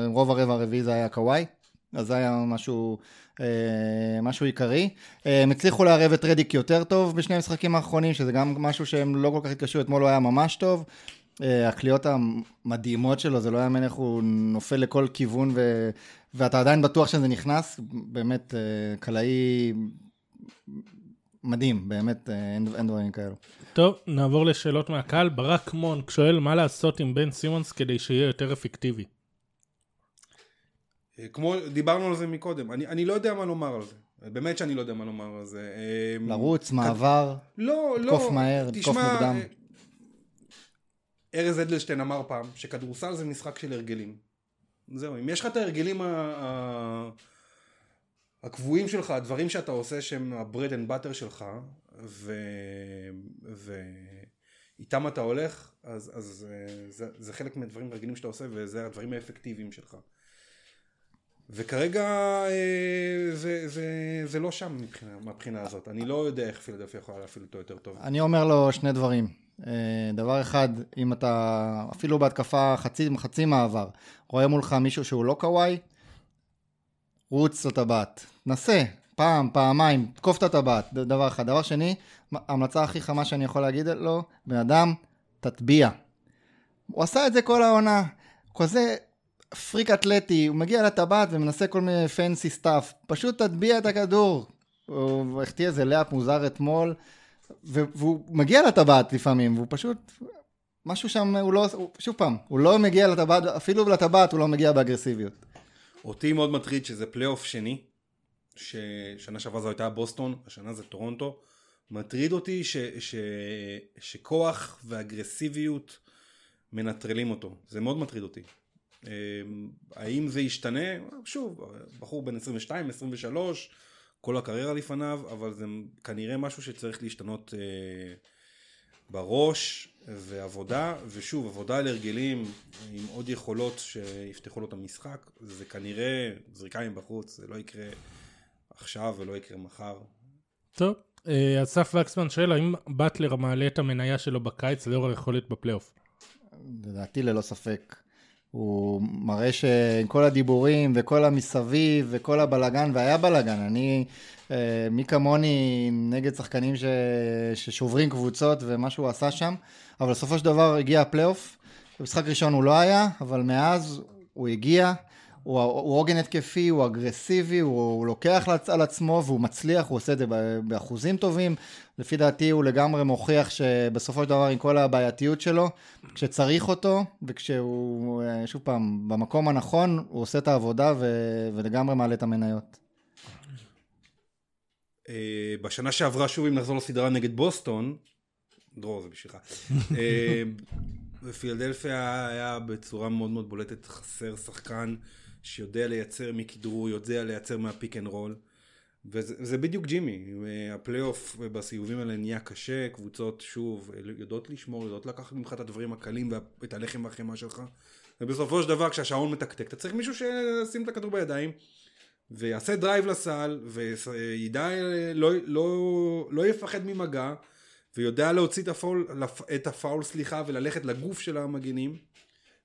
ברוב הרבע הרביעי זה היה קוואי. אז זה היה משהו, אה, משהו עיקרי. אה, הם הצליחו לערב את רדיק יותר טוב בשני המשחקים האחרונים, שזה גם משהו שהם לא כל כך התקשרו, אתמול הוא היה ממש טוב. אה, הקליעות המדהימות שלו, זה לא יאמן איך הוא נופל לכל כיוון ו... ואתה עדיין בטוח שזה נכנס, באמת אה, קלעי מדהים, באמת אה, אין, אין דברים כאלו. טוב, נעבור לשאלות מהקהל. ברק מונק שואל מה לעשות עם בן סימונס כדי שיהיה יותר אפקטיבי. אה, כמו, דיברנו על זה מקודם, אני, אני לא יודע מה לומר על זה. באמת שאני לא יודע מה לומר על זה. אמ, לרוץ, כד... מעבר, לא, לא, תקוף מהר, תקוף מוקדם. אה, ארז אדלשטיין אמר פעם שכדורסל זה משחק של הרגלים. זהו, אם יש לך את ההרגלים ה... ה... הקבועים שלך, הדברים שאתה עושה שהם ה-bread and butter שלך, ו... ואיתם אתה הולך, אז, אז אה, זה, זה חלק מהדברים הרגילים שאתה עושה, וזה הדברים האפקטיביים שלך. וכרגע אה, זה, זה, זה לא שם מבחינה, מהבחינה הזאת. אני לא יודע איך פילדלפיה יכולה להפעיל אותו יותר טוב. אני אומר לו שני דברים. אה, דבר אחד, אם אתה אפילו בהתקפה חצי, חצי מעבר, רואה מולך מישהו שהוא לא קוואי, רוץ לטבעת. נסה, פעם, פעמיים, תקוף את הטבעת, דבר אחד. דבר שני, ההמלצה הכי חמה שאני יכול להגיד לו, בן אדם, תטביע. הוא עשה את זה כל העונה. כזה פריק אתלטי, הוא מגיע לטבעת ומנסה כל מיני fancy stuff, פשוט תטביע את הכדור. הוא החטיא איזה layup מוזר אתמול, והוא מגיע לטבעת לפעמים, והוא פשוט, משהו שם, הוא לא, הוא, שוב פעם, הוא לא מגיע לטבעת, אפילו לטבעת הוא לא מגיע באגרסיביות. אותי מאוד מטריד שזה פלייאוף שני, ששנה שעברה זו הייתה בוסטון, השנה זה טורונטו. מטריד אותי ש, ש, שכוח ואגרסיביות מנטרלים אותו, זה מאוד מטריד אותי. אמ, האם זה ישתנה? שוב, בחור בן 22, 23, כל הקריירה לפניו, אבל זה כנראה משהו שצריך להשתנות אה, בראש ועבודה, ושוב, עבודה על הרגלים עם עוד יכולות שיפתחו לו את המשחק, זה כנראה זריקה מבחוץ, זה לא יקרה עכשיו ולא יקרה מחר. טוב, אה, אסף וקסמן שואל, האם באטלר מעלה את המניה שלו בקיץ לאור היכולת בפלייאוף? לדעתי ללא ספק. הוא מראה שעם כל הדיבורים וכל המסביב וכל הבלגן, והיה בלגן, אני, אה, מי כמוני נגד שחקנים ש, ששוברים קבוצות ומה שהוא עשה שם, אבל בסופו של דבר הגיע הפלייאוף, במשחק ראשון הוא לא היה, אבל מאז הוא הגיע, הוא, הוא עוגן התקפי, הוא אגרסיבי, הוא, הוא לוקח על עצמו והוא מצליח, הוא עושה את זה באחוזים טובים. לפי דעתי הוא לגמרי מוכיח שבסופו של דבר עם כל הבעייתיות שלו, כשצריך אותו, וכשהוא, אה, שוב פעם, במקום הנכון, הוא עושה את העבודה ו, ולגמרי מעלה את המניות. אה, בשנה שעברה, שוב אם נחזור לסדרה נגד בוסטון, דרור זה בשבילך, אה, *laughs* בפילדלפיה היה בצורה מאוד מאוד בולטת חסר שחקן שיודע לייצר מכדרור, יודע לייצר מה pick and roll. וזה בדיוק ג'ימי, הפלייאוף בסיבובים האלה נהיה קשה, קבוצות שוב יודעות לשמור, יודעות לקחת ממך את הדברים הקלים ואת הלחם והחמאה שלך, ובסופו של דבר כשהשעון מתקתק אתה צריך מישהו שישים את הכדור בידיים ויעשה drive לסל וידע, לא, לא, לא יפחד ממגע ויודע להוציא את הפאול, את הפאול סליחה וללכת לגוף של המגינים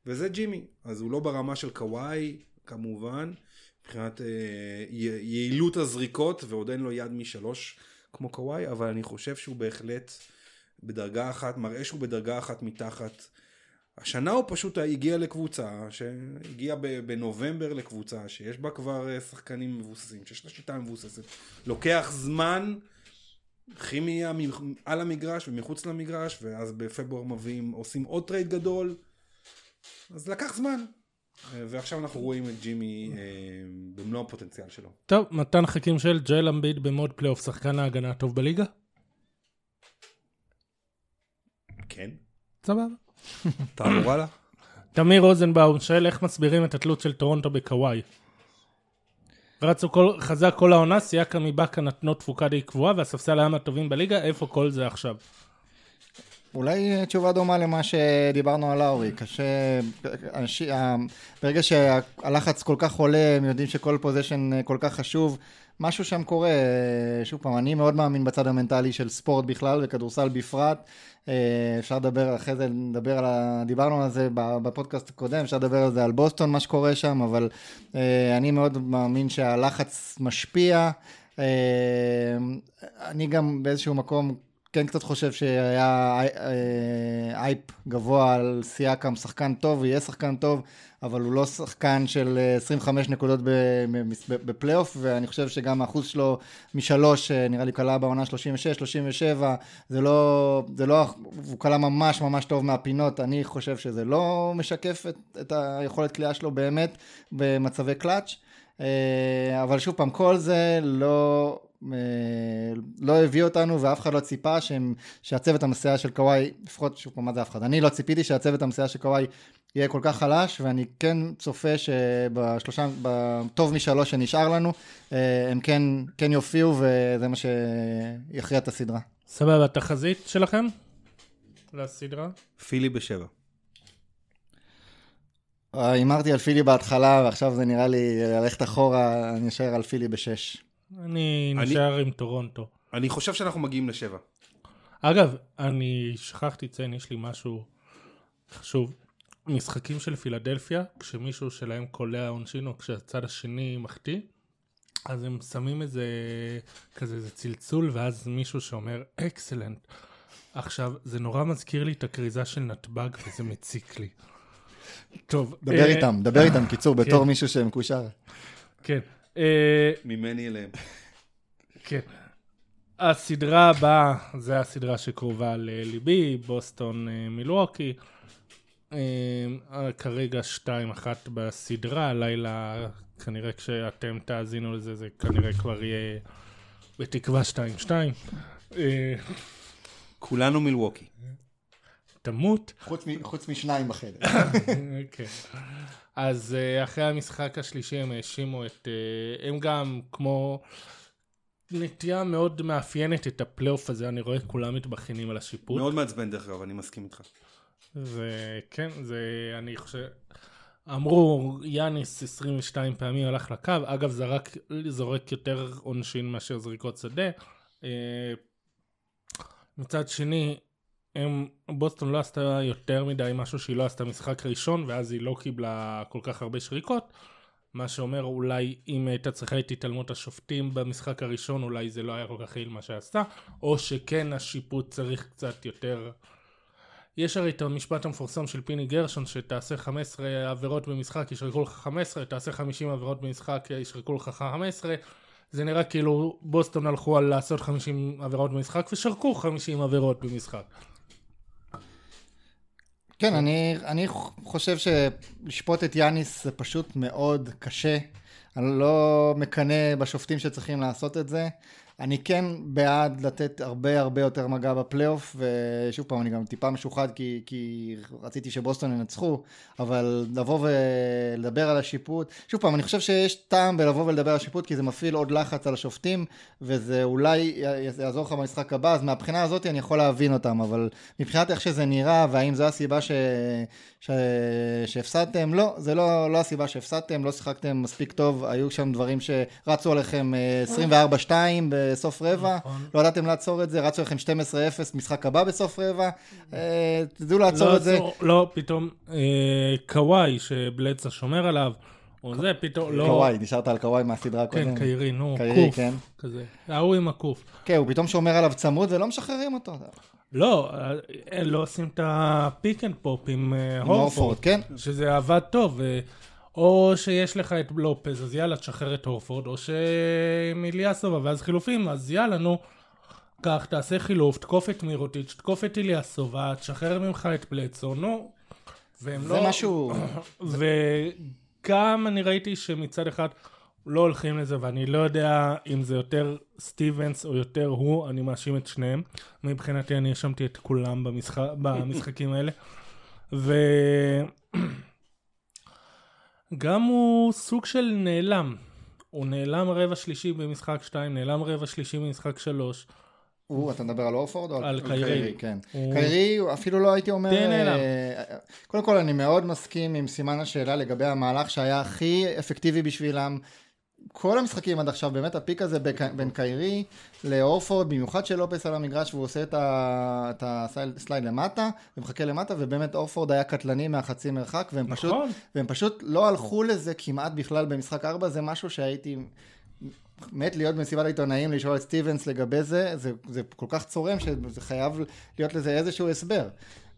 וזה ג'ימי, אז הוא לא ברמה של קוואי כמובן מבחינת אה, יעילות הזריקות ועוד אין לו יד משלוש כמו קוואי אבל אני חושב שהוא בהחלט בדרגה אחת מראה שהוא בדרגה אחת מתחת. השנה הוא פשוט הגיע לקבוצה שהגיע בנובמבר לקבוצה שיש בה כבר אה, שחקנים מבוססים שיש לה שיטה מבוססת. לוקח זמן כימיה על המגרש ומחוץ למגרש ואז בפברואר מביאים עושים עוד trade גדול. אז לקח זמן ועכשיו אנחנו רואים את ג'ימי אה, במלוא הפוטנציאל שלו. טוב, מתן חכים שואל ג'ואל אמביד ב mode פלייאוף, שחקן ההגנה הטוב בליגה? כן. סבבה. תעבור הלאה. תמיר רוזנבאום שואל איך מסבירים את התלות של טורונטו בקוואי. רצו כל, חזק כל העונה, סיאקם איבקה נתנו תפוקה די קבועה והספסל היה מהטובים בליגה, איפה כל זה עכשיו? אולי תשובה דומה למה שדיברנו על לאורי, קשה, אנשי, ברגע שהלחץ כל כך עולה, הם יודעים שכל פוזיישן כל כך חשוב, משהו שם קורה, שוב פעם, אני מאוד מאמין בצד המנטלי של ספורט בכלל וכדורסל בפרט, אפשר לדבר אחרי זה, לדבר על ה... דיברנו על זה בפודקאסט הקודם, אפשר לדבר על זה על בוסטון, מה שקורה שם, אבל אני מאוד מאמין שהלחץ משפיע. אני גם באיזשהו מקום כן קצת חושב שהיה אה, אייפ גבוה על סיאקם, שחקן טוב, יהיה שחקן טוב, אבל הוא לא שחקן של 25 אה, נקודות בפלייאוף, ואני חושב שגם האחוז שלו משלוש, אה, נראה לי קלה בעונה 36, 37, זה לא, זה לא, הוא קלה ממש ממש טוב מהפינות, אני חושב שזה לא משקף את, את היכולת קליעה שלו באמת במצבי קלאץ'. אבל שוב פעם, כל זה לא, אה, לא הביא אותנו ואף אחד לא ציפה שהם, שהצוות המסייע של קוואי, לפחות שוב פעם מה זה אף אחד, אני לא ציפיתי שהצוות המסייע של קוואי יהיה כל כך חלש ואני כן צופה שבשלושה, בטוב משלוש שנשאר לנו, אה, הם כן, כן יופיעו וזה מה שיכריע את הסדרה. סבבה, תחזית שלכם לסדרה? פילי בשבע. אה, הימרתי על פילי בהתחלה ועכשיו זה נראה לי ללכת אחורה, אני אשאר על פילי בשש. אני נשאר עם טורונטו. אני חושב שאנחנו מגיעים לשבע. אגב, אני שכחתי לציין, יש לי משהו חשוב. משחקים של פילדלפיה, כשמישהו שלהם קולע עונשין או כשהצד השני מחטיא, אז הם שמים איזה כזה איזה צלצול ואז מישהו שאומר אקסלנט. עכשיו, זה נורא מזכיר לי את הכריזה של נתב"ג וזה מציק לי. טוב. דבר אה, איתם, דבר איתם, קיצור, בתור כן. מישהו שמקושר. כן. אה, ממני אליהם. כן. הסדרה הבאה, זה הסדרה שקרובה לליבי, בוסטון אה, מילווקי. אה, כרגע 2-1 בסדרה, הלילה כנראה כשאתם תאזינו לזה, זה כנראה כבר יהיה בתקווה 2-2. כולנו מילווקי. תמות. חוץ משניים בחדר. *laughs* כן. אז uh, אחרי המשחק השלישי הם האשימו את... Uh, הם גם כמו נטייה מאוד מאפיינת את הפלייאוף הזה, אני רואה כולם מתבכיינים על השיפוט. מאוד מעצבן דרך אגב, אני מסכים איתך. וכן, זה, אני חושב... אמרו, יאניס 22 פעמים הלך לקו, אגב זרק, זורק יותר עונשין מאשר זריקות שדה. Uh, מצד שני, הם, בוסטון לא עשתה יותר מדי משהו שהיא לא עשתה משחק ראשון ואז היא לא קיבלה כל כך הרבה שריקות מה שאומר אולי אם הייתה צריכה את התעלמות השופטים במשחק הראשון אולי זה לא היה כל כך יעיל מה שעשתה או שכן השיפוט צריך קצת יותר יש הרי את המשפט המפורסם של פיני גרשון, שתעשה 15 עבירות במשחק, ישרקו לך 15, תעשה 50 עבירות במשחק, ישרקו לך 15. זה נראה כאילו בוסטון הלכו על לעשות 50 עבירות במשחק, ושרקו 50 עבירות במשחק. כן, אני, אני חושב שלשפוט את יאניס זה פשוט מאוד קשה. אני לא מקנא בשופטים שצריכים לעשות את זה. אני כן בעד לתת הרבה הרבה יותר מגע בפלייאוף, ושוב פעם, אני גם טיפה משוחד כי, כי רציתי שבוסטון ינצחו, אבל לבוא ולדבר על השיפוט, שוב פעם, אני חושב שיש טעם בלבוא ולדבר על השיפוט, כי זה מפעיל עוד לחץ על השופטים, וזה אולי יעזור לך במשחק הבא, אז מהבחינה הזאת אני יכול להבין אותם, אבל מבחינת איך שזה נראה, והאם זו הסיבה ש... ש... שהפסדתם, לא, זה לא, לא הסיבה שהפסדתם, לא שיחקתם מספיק טוב, היו שם דברים שרצו עליכם 24-2 אה, בסוף רבע, נכון. לא ידעתם לעצור את זה, רצו לכם 12-0 משחק הבא בסוף רבע, אה, תדעו לעצור לא את זה. לא, פתאום אה, קוואי שבלצה שומר עליו. או זה פתאום, לא... קוואי, נשארת על קוואי מהסדרה הקודמת. כן, קיירי, נו, קיירי, כן. כזה. ההוא עם הקוף. כן, הוא פתאום שומר עליו צמוד ולא משחררים אותו. לא, אה, לא עושים את ה pick and pop עם הורפורד, כן. שזה עבד טוב. או שיש לך את לופז, אז יאללה, תשחרר את הורפורד, או שעם איליאסובה, ואז חילופים, אז יאללה, נו, קח, תעשה חילוף, תקוף את מירוטיץ', תקוף את איליאסובה, תשחרר ממך את בלדסו, נו. והם זה לא... משהו... *coughs* וגם אני ראיתי שמצד אחד לא הולכים לזה, ואני לא יודע אם זה יותר סטיבנס או יותר הוא, אני מאשים את שניהם. מבחינתי אני האשמתי את כולם במשחק, *coughs* במשחקים האלה. ו... גם הוא סוג של נעלם. הוא נעלם רבע שלישי במשחק 2, נעלם רבע שלישי במשחק 3. הוא, אתה מדבר על אורפורד או על קיירי? קיירי, כן. הוא... קיירי, אפילו לא הייתי אומר... די נעלם. אה, קודם כל, אני מאוד מסכים עם סימן השאלה לגבי המהלך שהיה הכי אפקטיבי בשבילם. כל המשחקים עד עכשיו, באמת הפיק הזה בין קיירי לאורפורד, במיוחד של לופס על המגרש והוא עושה את הסלייד למטה ומחכה למטה ובאמת אורפורד היה קטלני מהחצי מרחק והם, נכון. פשוט, והם פשוט לא הלכו לזה כמעט בכלל במשחק 4, זה משהו שהייתי מת להיות במסיבת העיתונאים לשאול את סטיבנס לגבי זה, זה, זה כל כך צורם שזה חייב להיות לזה איזשהו הסבר.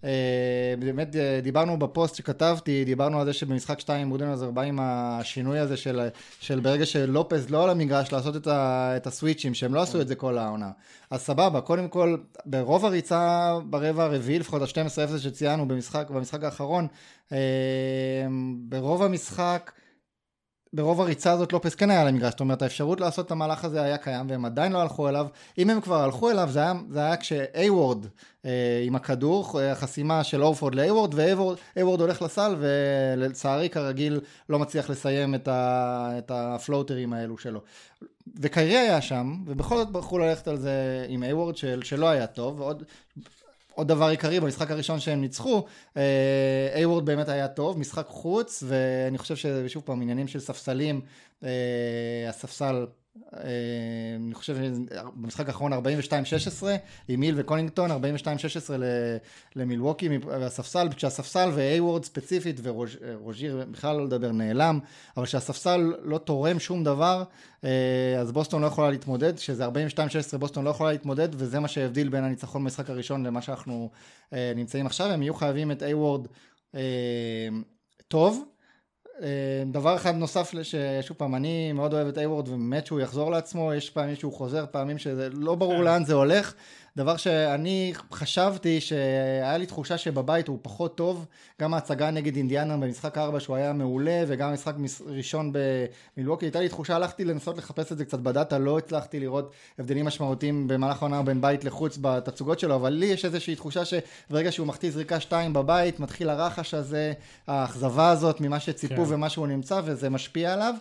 אה, באמת אה, דיברנו בפוסט שכתבתי, דיברנו על זה שבמשחק 2 עם רודן בא עם השינוי הזה של, של ברגע שלופז לא על המגרש לעשות את, ה, את הסוויצ'ים, שהם לא עשו את זה כל העונה. אז סבבה, קודם כל, ברוב הריצה ברבע הרביעי, לפחות ה-12-0 שציינו במשחק, במשחק האחרון, אה, ברוב המשחק ברוב הריצה הזאת לופס כן היה למגרש, זאת אומרת האפשרות לעשות את המהלך הזה היה קיים והם עדיין לא הלכו אליו, אם הם כבר הלכו אליו זה היה, זה היה כש-A-Word אה, עם הכדור, אה, חסימה של אורפורד ל-A-Word ו-A-Word הולך לסל ולצערי כרגיל לא מצליח לסיים את, ה, את הפלוטרים האלו שלו. וקיירי היה שם, ובכל זאת בחרו ללכת על זה עם A-Word של, שלא היה טוב, ועוד עוד דבר עיקרי במשחק הראשון שהם ניצחו, איי-וורד באמת היה טוב, משחק חוץ, ואני חושב ששוב פעם עניינים של ספסלים, אה, הספסל אה, אני חושב במשחק האחרון 42-16 עם מיל וקונינגטון 42-16 למילווקי והספסל כשהספסל ואיי-וורד ספציפית ורוז'יר בכלל לא לדבר נעלם אבל כשהספסל לא תורם שום דבר אה, אז בוסטון לא יכולה להתמודד כשזה 42-16 בוסטון לא יכולה להתמודד וזה מה שהבדיל בין הניצחון במשחק הראשון למה שאנחנו אה, נמצאים עכשיו. הם יהיו חייבים את איי-וורד טוב. אה, דבר אחד נוסף, ששוב פעם, אני מאוד אוהב את איי-וורד ובאמת שהוא יחזור לעצמו, יש פעמים שהוא חוזר, פעמים שזה לא ברור כן. לאן זה הולך. דבר שאני חשבתי שהיה לי תחושה שבבית הוא פחות טוב, גם ההצגה נגד אינדיאנה במשחק 4 שהוא היה מעולה, וגם המשחק ראשון במילווקי, הייתה לי תחושה, הלכתי לנסות לחפש את זה קצת בדאטה, לא הצלחתי לראות הבדלים משמעותיים במהלך העונה בין בית לחוץ בתצוגות שלו, אבל לי יש איזושהי תחושה שברגע שהוא מחטיא זריקה 2 בבית, מתחיל הרחש הזה, האכזבה הזאת ממה שציפו כן. ומה שהוא נמצא, וזה משפיע עליו.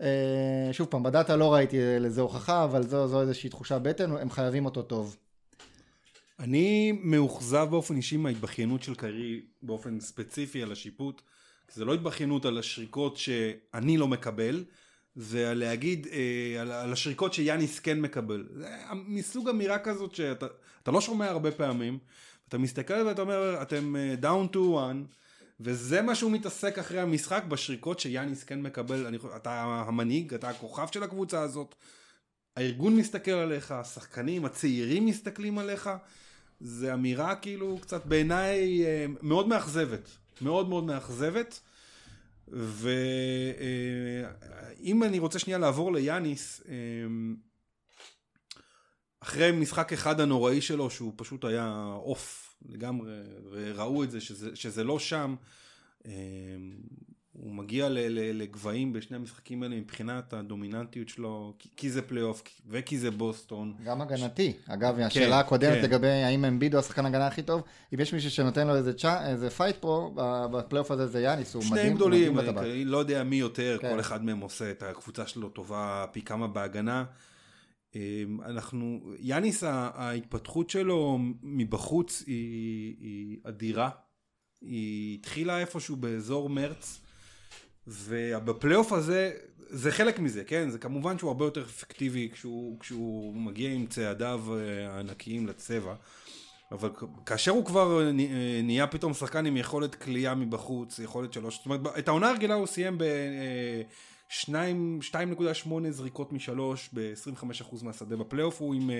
Uh, שוב פעם, בדאטה לא ראיתי לזה הוכחה, אבל זו, זו איזושהי תחושה בטן, הם חייבים אותו טוב. אני מאוכזב באופן אישי מההתבכיינות של קיירי באופן ספציפי על השיפוט. זה לא התבכיינות על השריקות שאני לא מקבל, זה להגיד אה, על, על השריקות שיאניס כן מקבל. זה מסוג אמירה כזאת שאתה לא שומע הרבה פעמים. אתה מסתכל ואתה אומר אתם אה, down to one וזה מה שהוא מתעסק אחרי המשחק בשריקות שיאניס כן מקבל. אני, אתה המנהיג, אתה הכוכב של הקבוצה הזאת. הארגון מסתכל עליך, השחקנים הצעירים מסתכלים עליך. זה אמירה כאילו קצת בעיניי אה, מאוד מאכזבת. מאוד מאוד מאכזבת. ואם אני רוצה שנייה לעבור ליאניס, אה, אחרי משחק אחד הנוראי שלו, שהוא פשוט היה off לגמרי, וראו את זה שזה, שזה לא שם, אה, הוא מגיע לגבהים בשני המשחקים האלה מבחינת הדומיננטיות שלו, כי זה פלייאוף וכי זה בוסטון. גם הגנתי. אגב, כן, השאלה הקודמת כן. לגבי האם אמביד הוא השחקן הגנה הכי טוב, אם יש מישהו שנותן לו איזה, צ'ה, איזה fight פה, בפלייאוף הזה זה יאניס, הוא מדהים. שניהם גדולים, אני לא יודע מי יותר, כן. כל אחד מהם עושה את הקבוצה שלו טובה פי כמה בהגנה. אמ, אנחנו, יאניס ההתפתחות שלו מבחוץ היא, היא אדירה. היא התחילה איפשהו באזור מרץ. ובפלייאוף הזה, זה חלק מזה, כן? זה כמובן שהוא הרבה יותר אפקטיבי כשהוא, כשהוא מגיע עם צעדיו אה, הענקיים לצבע. אבל כאשר הוא כבר אה, אה, נהיה פתאום שחקן עם יכולת כליאה מבחוץ, יכולת שלוש, זאת אומרת, את העונה הרגילה הוא סיים ב... 2.8 זריקות משלוש ב-25% מהשדה בפלייאוף הוא עם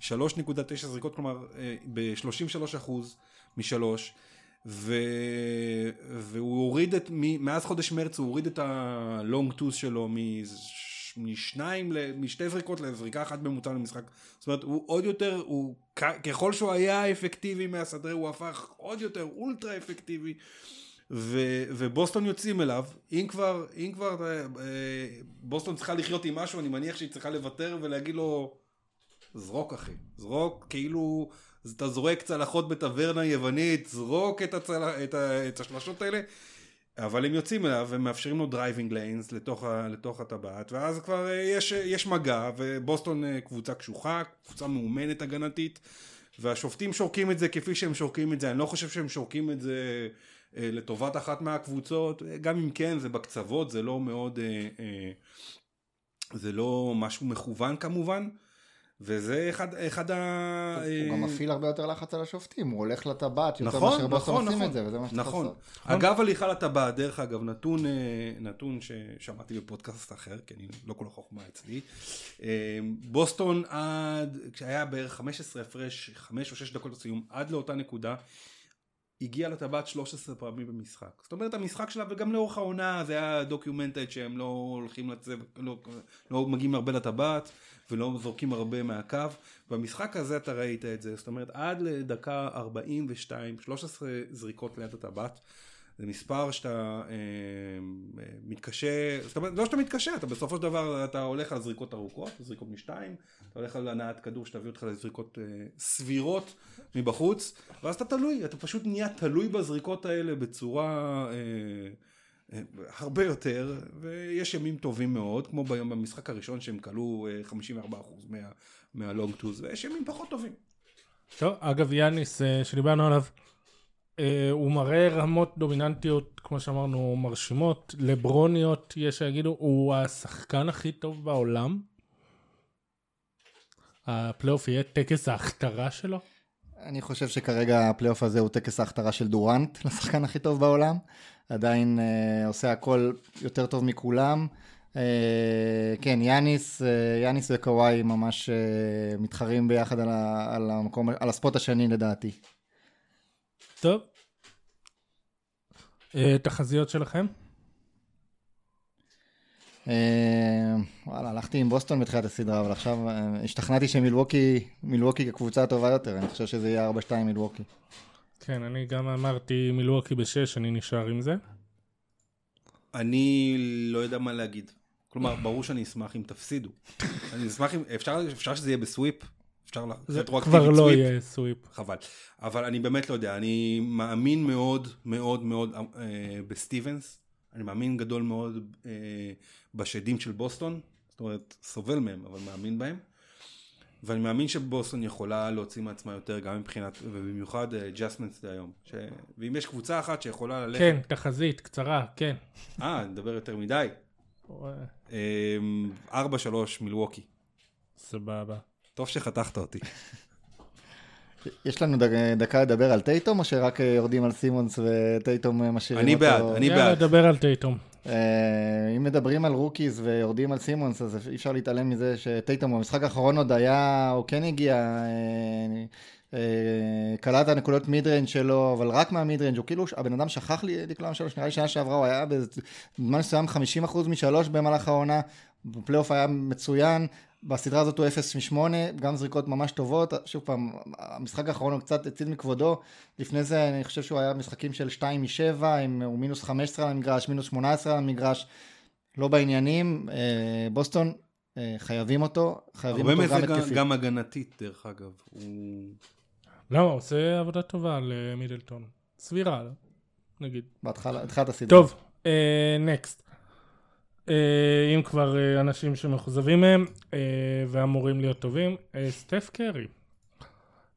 3.9 זריקות, כלומר ב-33% משלוש. ו... והוא הוריד את, מאז חודש מרץ הוא הוריד את הלונג טוס שלו משניים, משתי זריקות לזריקה אחת בממוצע למשחק. זאת אומרת, הוא עוד יותר, הוא, ככל שהוא היה אפקטיבי מהסדרה, הוא הפך עוד יותר אולטרה אפקטיבי. ו, ובוסטון יוצאים אליו, אם כבר, אם כבר אה, בוסטון צריכה לחיות עם משהו, אני מניח שהיא צריכה לוותר ולהגיד לו, זרוק אחי, זרוק, כאילו... אז אתה זורק צלחות בטברנה יוונית, זרוק את, הצל... את, ה... את השלשות האלה, אבל הם יוצאים אליו ומאפשרים לו driving lanes לתוך, ה... לתוך הטבעת, ואז כבר אה, יש, יש מגע, ובוסטון אה, קבוצה קשוחה, קבוצה מאומנת הגנתית, והשופטים שורקים את זה כפי שהם שורקים את זה, אני לא חושב שהם שורקים את זה אה, לטובת אחת מהקבוצות, גם אם כן זה בקצוות, זה לא מאוד, זה לא משהו מכוון כמובן. וזה אחד, אחד ה... הוא גם מפעיל הרבה יותר לחץ על השופטים, הוא הולך לטבעת יותר נכון, מאשר נכון, נכון, עושים את זה, וזה מה שצריך נכון. לעשות. אגב הליכה לטבעת, דרך אגב, נתון, אה, נתון ששמעתי בפודקאסט אחר, כי אני לא כל החוכמה אצלי, אה, בוסטון עד, כשהיה בערך 15 הפרש, 5 או 6 דקות לסיום, עד לאותה נקודה, הגיע לטבעת 13 פעמים במשחק. זאת אומרת המשחק שלה וגם לאורך העונה זה היה דוקיומנטד שהם לא הולכים לצבע, לא, לא מגיעים הרבה לטבעת ולא זורקים הרבה מהקו. במשחק הזה אתה ראית את זה, זאת אומרת עד לדקה 42, 13 זריקות ליד הטבעת. זה מספר שאתה אה, אה, מתקשה, זאת אומרת, לא שאתה מתקשה, אתה בסופו של דבר אתה הולך על זריקות ארוכות, זריקות משתיים, אתה הולך על הנעת כדור שתביא אותך לזריקות אה, סבירות מבחוץ, ואז אתה תלוי, אתה פשוט נהיה תלוי בזריקות האלה בצורה אה, הרבה יותר, ויש ימים טובים מאוד, כמו במשחק הראשון שהם כלו אה, 54% מה, מהלונג טוז, ויש ימים פחות טובים. טוב, אגב יאניס, אה, שדיברנו עליו, אה, הוא מראה רמות דומיננטיות, כמו שאמרנו, מרשימות, לברוניות, יש שיגידו, הוא השחקן הכי טוב בעולם. הפלייאוף יהיה טקס ההכתרה שלו? אני חושב שכרגע הפלייאוף הזה הוא טקס ההכתרה של דורנט, *laughs* לשחקן הכי טוב בעולם. עדיין uh, עושה הכל יותר טוב מכולם. Uh, כן, יאניס, uh, יאניס וקוואי ממש uh, מתחרים ביחד על, ה, על, המקום, על ה spot השני לדעתי. טוב. Uh, תחזיות שלכם? אה, וואלה, הלכתי עם בוסטון בתחילת הסדרה, אבל עכשיו אה, השתכנעתי שמילווקי, מילווקי כקבוצה טובה יותר, אני חושב שזה יהיה 4-2 מילווקי. כן, אני גם אמרתי מילווקי ב-6, אני נשאר עם זה. אני לא יודע מה להגיד. כלומר, ברור שאני אשמח אם תפסידו. *laughs* אני אשמח אם, אפשר, אפשר שזה יהיה בסוויפ? אפשר זה כבר לא יהיה sweep. חבל. אבל אני באמת לא יודע, אני מאמין מאוד מאוד מאוד אה, בסטיבנס. אני מאמין גדול מאוד אה, בשדים של בוסטון, זאת אומרת, סובל מהם, אבל מאמין בהם. ואני מאמין שבוסטון יכולה להוציא מעצמה יותר, גם מבחינת, ובמיוחד ג'סמנס אה, היום. ש... ואם יש קבוצה אחת שיכולה ללכת... כן, תחזית, קצרה, כן. אה, נדבר יותר מדי. אמ, ארבע שלוש מילווקי. סבבה. טוב שחתכת אותי. יש לנו דקה לדבר על טייטום, או שרק יורדים על סימונס וטייטום משאירים אותו? אני בעד, אני בעד. יאללה, דבר על טייטום. אה, אם מדברים על rookies ויורדים על סימונס, אז אי אפשר להתעלם מזה שטייטום במשחק האחרון עוד היה, או כן הגיע, אה, קלט את הנקודות mid range שלו, אבל רק מה mid range, הוא כאילו, הבן אדם שכח איך לקלוע משלוש, נראה לי שנה שעברה הוא היה בזמן מסוים 50% משלוש במהלך העונה, בפלייאוף היה מצוין, בסדרה הזאת הוא 0 מ-8, גם זריקות ממש טובות, שוב פעם, המשחק האחרון הוא קצת הציל מכבודו, לפני זה אני חושב שהוא היה משחקים של 2 מ-7, הוא מינוס 15 על המגרש, מינוס 18 על המגרש, לא בעניינים, אה, בוסטון אה, חייבים אותו, חייבים אותו גם התקפית. הרבה מזה גם הגנתית דרך אגב, הוא... לא, הוא עושה עבודה טובה למידלטון, סבירה, נגיד. בהתחלה, התחלת הסדרה. טוב, נקסט. אה, אם כבר אה, אנשים שמאוכזבים מהם אה, ואמורים להיות טובים, סטף קרי,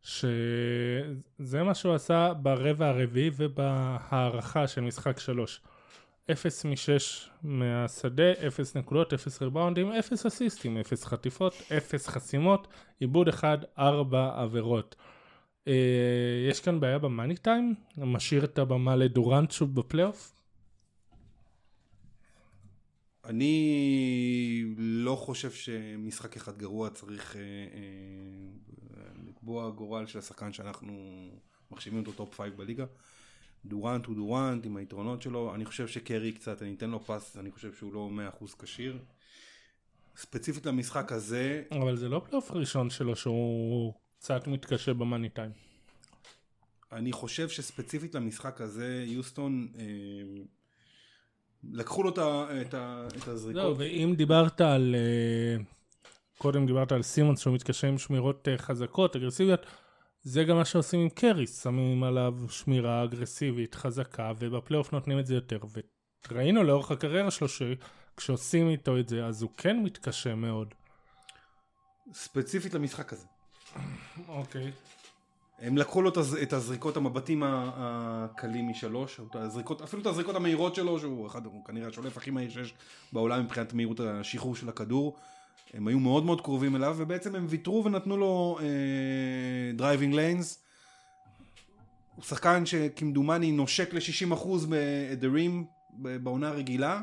שזה מה שהוא עשה ברבע הרביעי ובהערכה של משחק שלוש. 0 מ-6 מהשדה, 0 נקודות, 0 ריבאונדים, 0 אסיסטים, 0 חטיפות, 0 חסימות, עיבוד 1, 4 עבירות. יש כאן בעיה ב money time, משאיר את הבמה לדורנט שוב בפלייאוף, אני לא חושב שמשחק אחד גרוע צריך אה, אה, לקבוע גורל של השחקן שאנחנו מחשיבים אותו top five בליגה. דורנט הוא דורנט עם היתרונות שלו, אני חושב שקרי קצת, אני אתן לו פס, אני חושב שהוא לא מאה אחוז כשיר. ספציפית למשחק הזה... אבל זה לא פלייאוף ראשון שלו שהוא קצת מתקשה ב money time. אני חושב שספציפית למשחק הזה, יוסטון... אה, לקחו לו את, את הזריקות. לא, ואם דיברת על... אה, קודם דיברת על סימונס שהוא מתקשר עם שמירות אה, חזקות, אגרסיביות, זה גם מה שעושים עם קרי, שמים עליו שמירה אגרסיבית, חזקה, ובפלייאוף נותנים את זה יותר. וראינו לאורך הקריירה שלו שכשעושים איתו את זה, אז הוא כן מתקשה מאוד. ספציפית למשחק הזה. אוקיי. הם לקחו לו את הזריקות המבטים הקלים משלוש, הזריקות, אפילו את הזריקות המהירות שלו, שהוא אחד, הוא כנראה השולף הכי מהיר שיש בעולם מבחינת מהירות השחרור של הכדור. הם היו מאוד מאוד קרובים אליו, ובעצם הם ויתרו ונתנו לו driving uh, lanes. הוא שחקן שכמדומני נושק ל-60% בדרים בעונה הרגילה.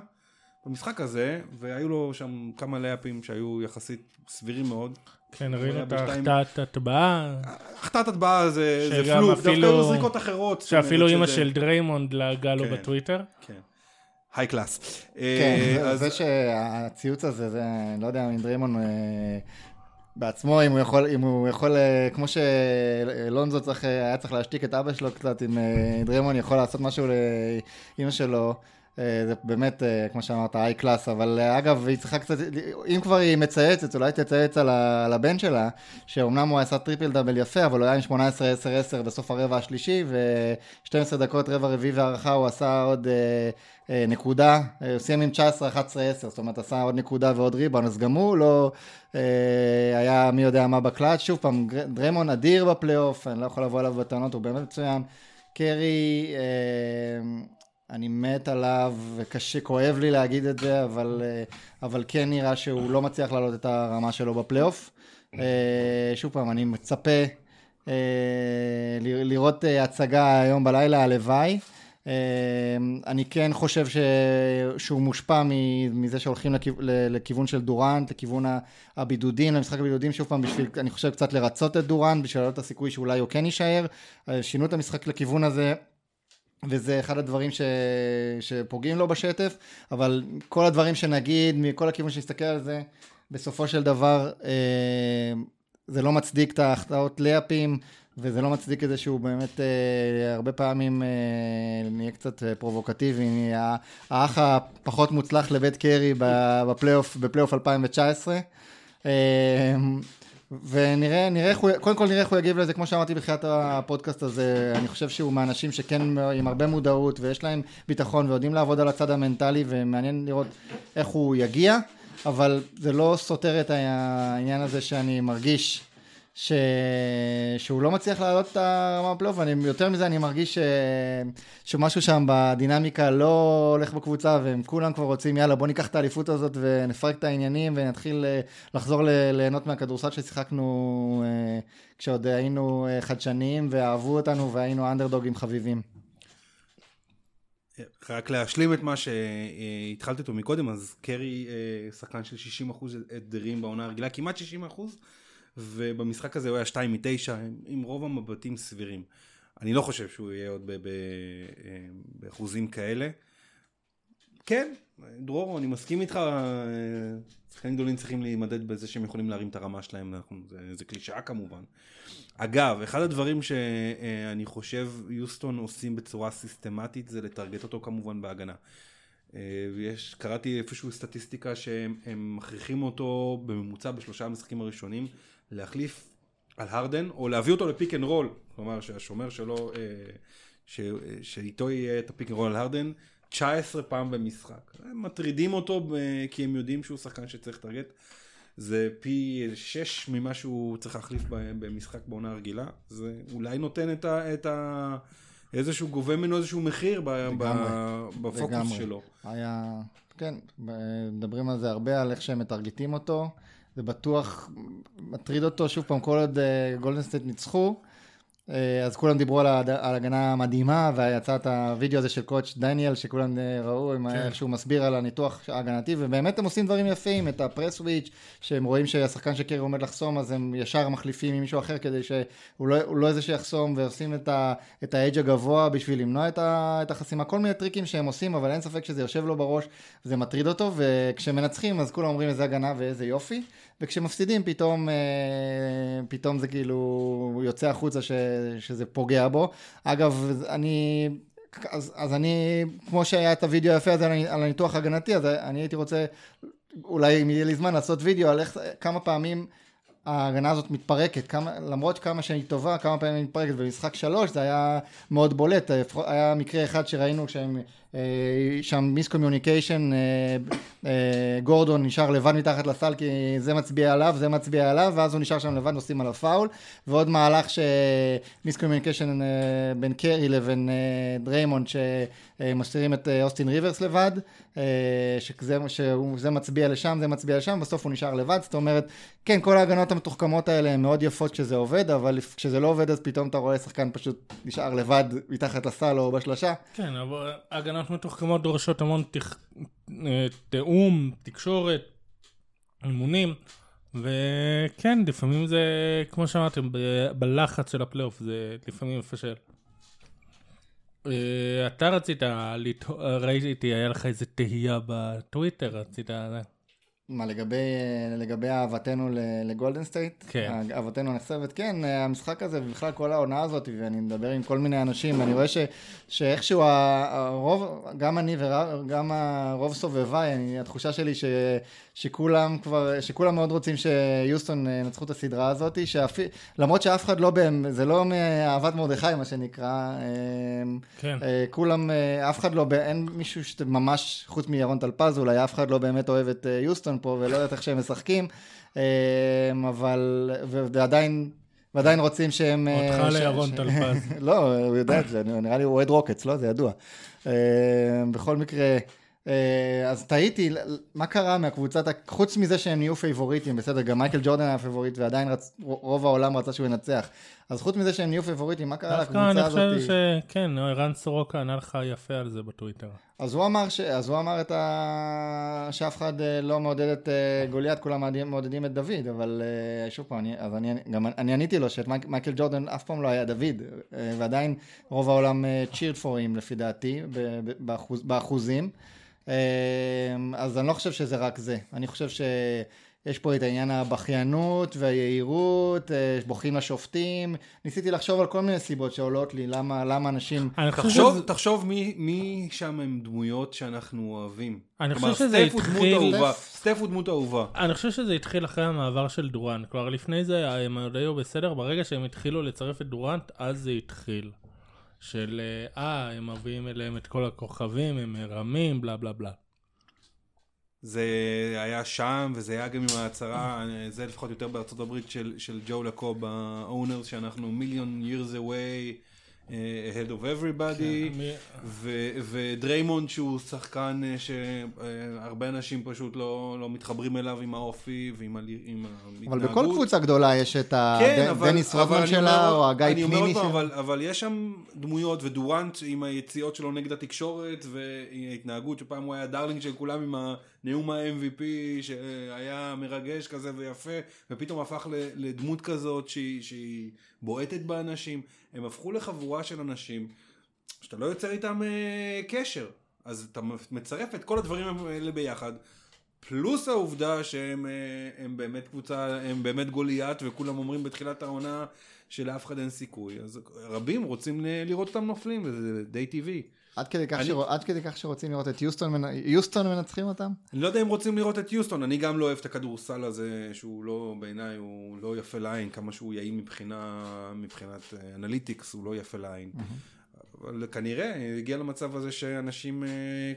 במשחק הזה, והיו לו שם כמה לייאפים שהיו יחסית סבירים מאוד. כן, ראינו את ההחטאת הטבעה. החטאת הטבעה זה פלוק, דווקא היו זריקות אחרות. שאפילו אימא של דריימונד לעגה לו בטוויטר. כן. high class. כן, אה, זה שהציוץ הזה, זה, לא יודע אם דריימונד אה, בעצמו, אם הוא יכול, אם הוא יכול, אה, כמו שלונזו צריך, היה צריך להשתיק את אבא שלו קצת, אם דריימונד יכול לעשות משהו לאימא שלו. אה, זה באמת, אה, כמו שאמרת, high class, אבל אה, אגב, היא צריכה קצת, אם כבר היא מצייצת, אולי תצייץ על, על הבן שלה, שאומנם הוא עשה טריפל דאבל יפה, אבל הוא היה עם 18-10-10 בסוף הרבע השלישי, ו-12 דקות רבע רביעי והארכה הוא עשה עוד אה, אה, נקודה, הוא סיים עם 19-11-10, זאת אומרת עשה עוד נקודה ועוד ריבאונד, אז גם הוא לא אה, היה מי יודע מה בקלאץ', שוב פעם, דריימונד אדיר בפלייאוף, אני לא יכול לבוא אליו בטענות, הוא באמת מצוין. קרי, אה, אני מת עליו, וקשה, כואב לי להגיד את זה, אבל, אה, אבל כן נראה שהוא לא מצליח להעלות את הרמה שלו בפלייאוף. אה, שוב פעם, אני מצפה אה, לראות הצגה היום בלילה, הלוואי. אני כן חושב ש... שהוא מושפע מזה שהולכים לכיוון של דורנט, לכיוון הבידודים, למשחק הבידודים, שוב פעם, בשביל, אני חושב, קצת לרצות את דורנט, בשביל להעלות את הסיכוי שאולי הוא כן יישאר. שינו את המשחק לכיוון הזה, וזה אחד הדברים ש... שפוגעים לו בשטף, אבל כל הדברים שנגיד, מכל הכיוון שנסתכל על זה, בסופו של דבר אה, זה לא מצדיק את ההחטאות לאפים, וזה לא מצדיק את זה שהוא באמת אה, הרבה פעמים אה, נהיה קצת אה, פרובוקטיבי, נהיה האח הפחות מוצלח לבית קרי בפלייאוף, בפלייאוף 2019. אה, ונראה, נראה איך הוא, קודם כל נראה איך הוא יגיב לזה, כמו שאמרתי בתחילת הפודקאסט הזה, אני חושב שהוא מהאנשים שכן עם הרבה מודעות ויש להם ביטחון ויודעים לעבוד על הצד המנטלי ומעניין לראות איך הוא יגיע, אבל זה לא סותר את העניין הזה שאני מרגיש ש... שהוא לא מצליח לעלות את הרמה בפלייאוף, ויותר מזה אני מרגיש ש... שמשהו שם בדינמיקה לא הולך בקבוצה, והם כולם כבר רוצים, יאללה בוא ניקח את האליפות הזאת ונפרק את העניינים ונתחיל אה, לחזור ליהנות מהכדורסל ששיחקנו אה, כשעוד היינו אה, חדשניים ואהבו אותנו והיינו אנדרדוגים חביבים. רק להשלים את מה שהתחלתי איתו מקודם, אז קרי שחקן של 60% אתגרים בעונה הרגילה, כמעט 60%. ובמשחק הזה הוא היה 2 מ-9, עם רוב המבטים סבירים. אני לא חושב שהוא יהיה עוד באחוזים כאלה. כן, דרור, אני מסכים איתך, שחקנים גדולים צריכים להימדד בזה שהם יכולים להרים את הרמה שלהם, זה, זה קלישאה כמובן. אגב, אחד הדברים שאני חושב יוסטון עושים בצורה סיסטמטית זה לטרגט אותו כמובן בהגנה. ויש, קראתי איפשהו סטטיסטיקה שהם מכריחים אותו בממוצע בשלושה המשחקים הראשונים להחליף על הרדן או להביא אותו לפיק אנד רול, כלומר שהשומר שלו, ש, שאיתו יהיה את הפיק אנד רול על הרדן, 19 פעם במשחק. הם מטרידים אותו כי הם יודעים שהוא שחקן שצריך לטרגט. זה פי 6 ממה שהוא צריך להחליף במשחק בעונה רגילה. זה אולי נותן את ה... את ה... איזשהו גובה ממנו איזשהו מחיר ב, ב, בפוקוס לגמרי. שלו. היה, כן, מדברים על זה הרבה, על איך שהם מטרגטים אותו. זה בטוח מטריד אותו, שוב פעם, כל עוד גולדנסטייט ניצחו. אה, אז כולם דיברו על, הד... על הגנה מדהימה, ויצא את הוידאו הזה של קואץ' דניאל, שכולם אה, ראו, כן. איך שהוא מסביר על הניתוח ההגנתי, ובאמת הם עושים דברים יפים, את ה pre-switch, שהם רואים שהשחקן שקרי עומד לחסום, אז הם ישר מחליפים עם מישהו אחר, כדי שהוא לא, לא איזה שיחסום, ועושים את, ה... את ה hedge הגבוה בשביל למנוע את, ה... את החסימה, כל מיני טריקים שהם עושים, אבל אין ספק שזה יושב לו בראש, זה מטריד אותו, וכשמנצחים, אז כולם אומרים איזה הגנה ואיזה יופי, וכשמפסידים פתאום, אה, פתאום זה כאילו יוצא החוצה ש, שזה פוגע בו. אגב, אני, אז, אז אני, כמו שהיה את הוידאו היפה הזה על הניתוח ההגנתי, אז אני הייתי רוצה, אולי אם יהיה לי זמן, לעשות וידאו על איך, כמה פעמים ההגנה הזאת מתפרקת, כמה, למרות כמה שהיא טובה, כמה פעמים היא מתפרקת. במשחק שלוש זה היה מאוד בולט, היה מקרה אחד שראינו שהם... אה, שם miscommunication, אה, אה, גורדון נשאר לבד מתחת לסל כי זה מצביע עליו, זה מצביע עליו, ואז הוא נשאר שם לבד, עושים עליו פאול, ועוד מהלך ש miscommunication בין קרי לבין דריימונד, שמסתירים את אוסטין ריברס לבד, שזה, שזה מצביע לשם, זה מצביע לשם, בסוף הוא נשאר לבד, זאת אומרת, כן, כל ההגנות המתוחכמות האלה הן מאוד יפות כשזה עובד, אבל כשזה לא עובד אז פתאום אתה רואה שחקן פשוט נשאר לבד מתחת לסל או בשלושה. כן, אבל הגנה הגנות מתוחכמות דורשות המון תח... אה, תיאום, תקשורת, אימונים, וכן, לפעמים זה, כמו שאמרתם, ב... בלחץ של הפלייאוף זה לפעמים מפשל. אה, אתה רצית, ראיתי, היה לך איזה תהייה בטוויטר, רצית... מה, לגבי, לגבי אהבתנו לגולדן סטייט? כן. אהבתנו הנכזבת? כן, המשחק הזה ובכלל כל העונה הזאת, ואני מדבר עם כל מיני אנשים, ואני רואה ש, שאיכשהו הרוב, גם אני וגם הרוב סובביי, התחושה שלי ש, שכולם כבר, שכולם מאוד רוצים שיוסטון ינצחו את הסדרה הזאת, שאפי, למרות שאף אחד לא, בהם, זה לא מאהבת מרדכי מה שנקרא, כן. כולם, אף אחד לא, אין מישהו שממש, חוץ מירון טלפז אולי, אף אחד לא באמת אוהב את יוסטון פה ולא יודעת איך שהם משחקים, אבל, ועדיין... ועדיין רוצים שהם... אותך לירון טלפז. *laughs* לא, הוא יודע את זה, נראה לי הוא אוהד רוקטס, לא? זה ידוע. בכל מקרה, אה, אז תהיתי, מה קרה מהקבוצת, חוץ מזה שהם נהיו פייבוריטים, בסדר, גם מייקל ג'ורדן היה פייבוריט ועדיין רצ, רוב העולם רצה שהוא ינצח. אז חוץ מזה שהם נהיו פייבוריטים, מה קרה לקבוצה הזאת? דווקא אני חושב שכן, ערן סורוקה ענה לך יפה על זה בטוויטר. אז הוא אמר, ש... אז הוא אמר את ה... שאף אחד אה, לא מעודד את אה, גוליית, כולם מעודדים את דוד, אבל שוב פעם, אני, אז אני, גם אני עניתי לו שאת מייקל ג'ורדן אף פעם לא היה דוד, ועדיין רוב העולם צ'ירד פורים לפי דעתי, באחוז, באחוזים. אמ, אז אני לא חושב שזה רק זה, אני חושב שיש פה את העניין הבכיינות והיהירות, אה, בוכים לשופטים, ניסיתי לחשוב על כל מיני סיבות שעולות לי, למה, למה אנשים... תחשוב, שזה... תחשוב מי, מי שם הם דמויות שאנחנו אוהבים. אני חושב שזה התחיל... סטף הוא דמות אהובה. אני חושב שזה התחיל אחרי המעבר של דורנט, כלומר לפני זה הם עוד היו בסדר, ברגע שהם התחילו לצרף את דורנט, אז זה התחיל. של אה, הם מביאים אליהם את כל הכוכבים, הם מרמים, בלה בלה בלה. זה היה שם, וזה היה גם עם ההצהרה, זה לפחות יותר בארצות הברית של, של ג'ו לקוב, האונרס, שאנחנו מיליון years away אה, ahead of everybody, כן, ודריימונד שהוא שחקן אה, שהרבה אנשים פשוט לא, לא מתחברים אליו עם האופי ועם ההתנהגות. אבל בכל קבוצה גדולה יש את הדניס כן, רודמן שלה, או הגיא פניני שלה. אבל, אבל יש שם דמויות, ודורנט עם היציאות שלו נגד התקשורת, וההתנהגות שפעם הוא היה darling של כולם עם נאום ה-MVP שהיה מרגש כזה ויפה, ופתאום הפך לדמות כזאת שהיא, שהיא בועטת באנשים. הם הפכו לחבורה של אנשים שאתה לא יוצר איתם אה, קשר. אז אתה מצרף את כל הדברים האלה ביחד. פלוס העובדה שהם אה, באמת קבוצה, הם באמת גוליית, וכולם אומרים בתחילת העונה שלאף אחד אין סיכוי. אז רבים רוצים לראות אותם נופלים, וזה די טבעי. עד כדי, כך אני... שרוצ... עד כדי כך שרוצים לראות את יוסטון, מנ... יוסטון מנצחים אותם? אני לא יודע אם רוצים לראות את יוסטון, אני גם לא אוהב את הכדורסל הזה, שהוא לא, בעיניי הוא לא יפה לעין, כמה שהוא יעיל מבחינה, מבחינת אה, analytics, הוא לא יפה לעין. אבל כנראה הגיע למצב הזה שאנשים אה,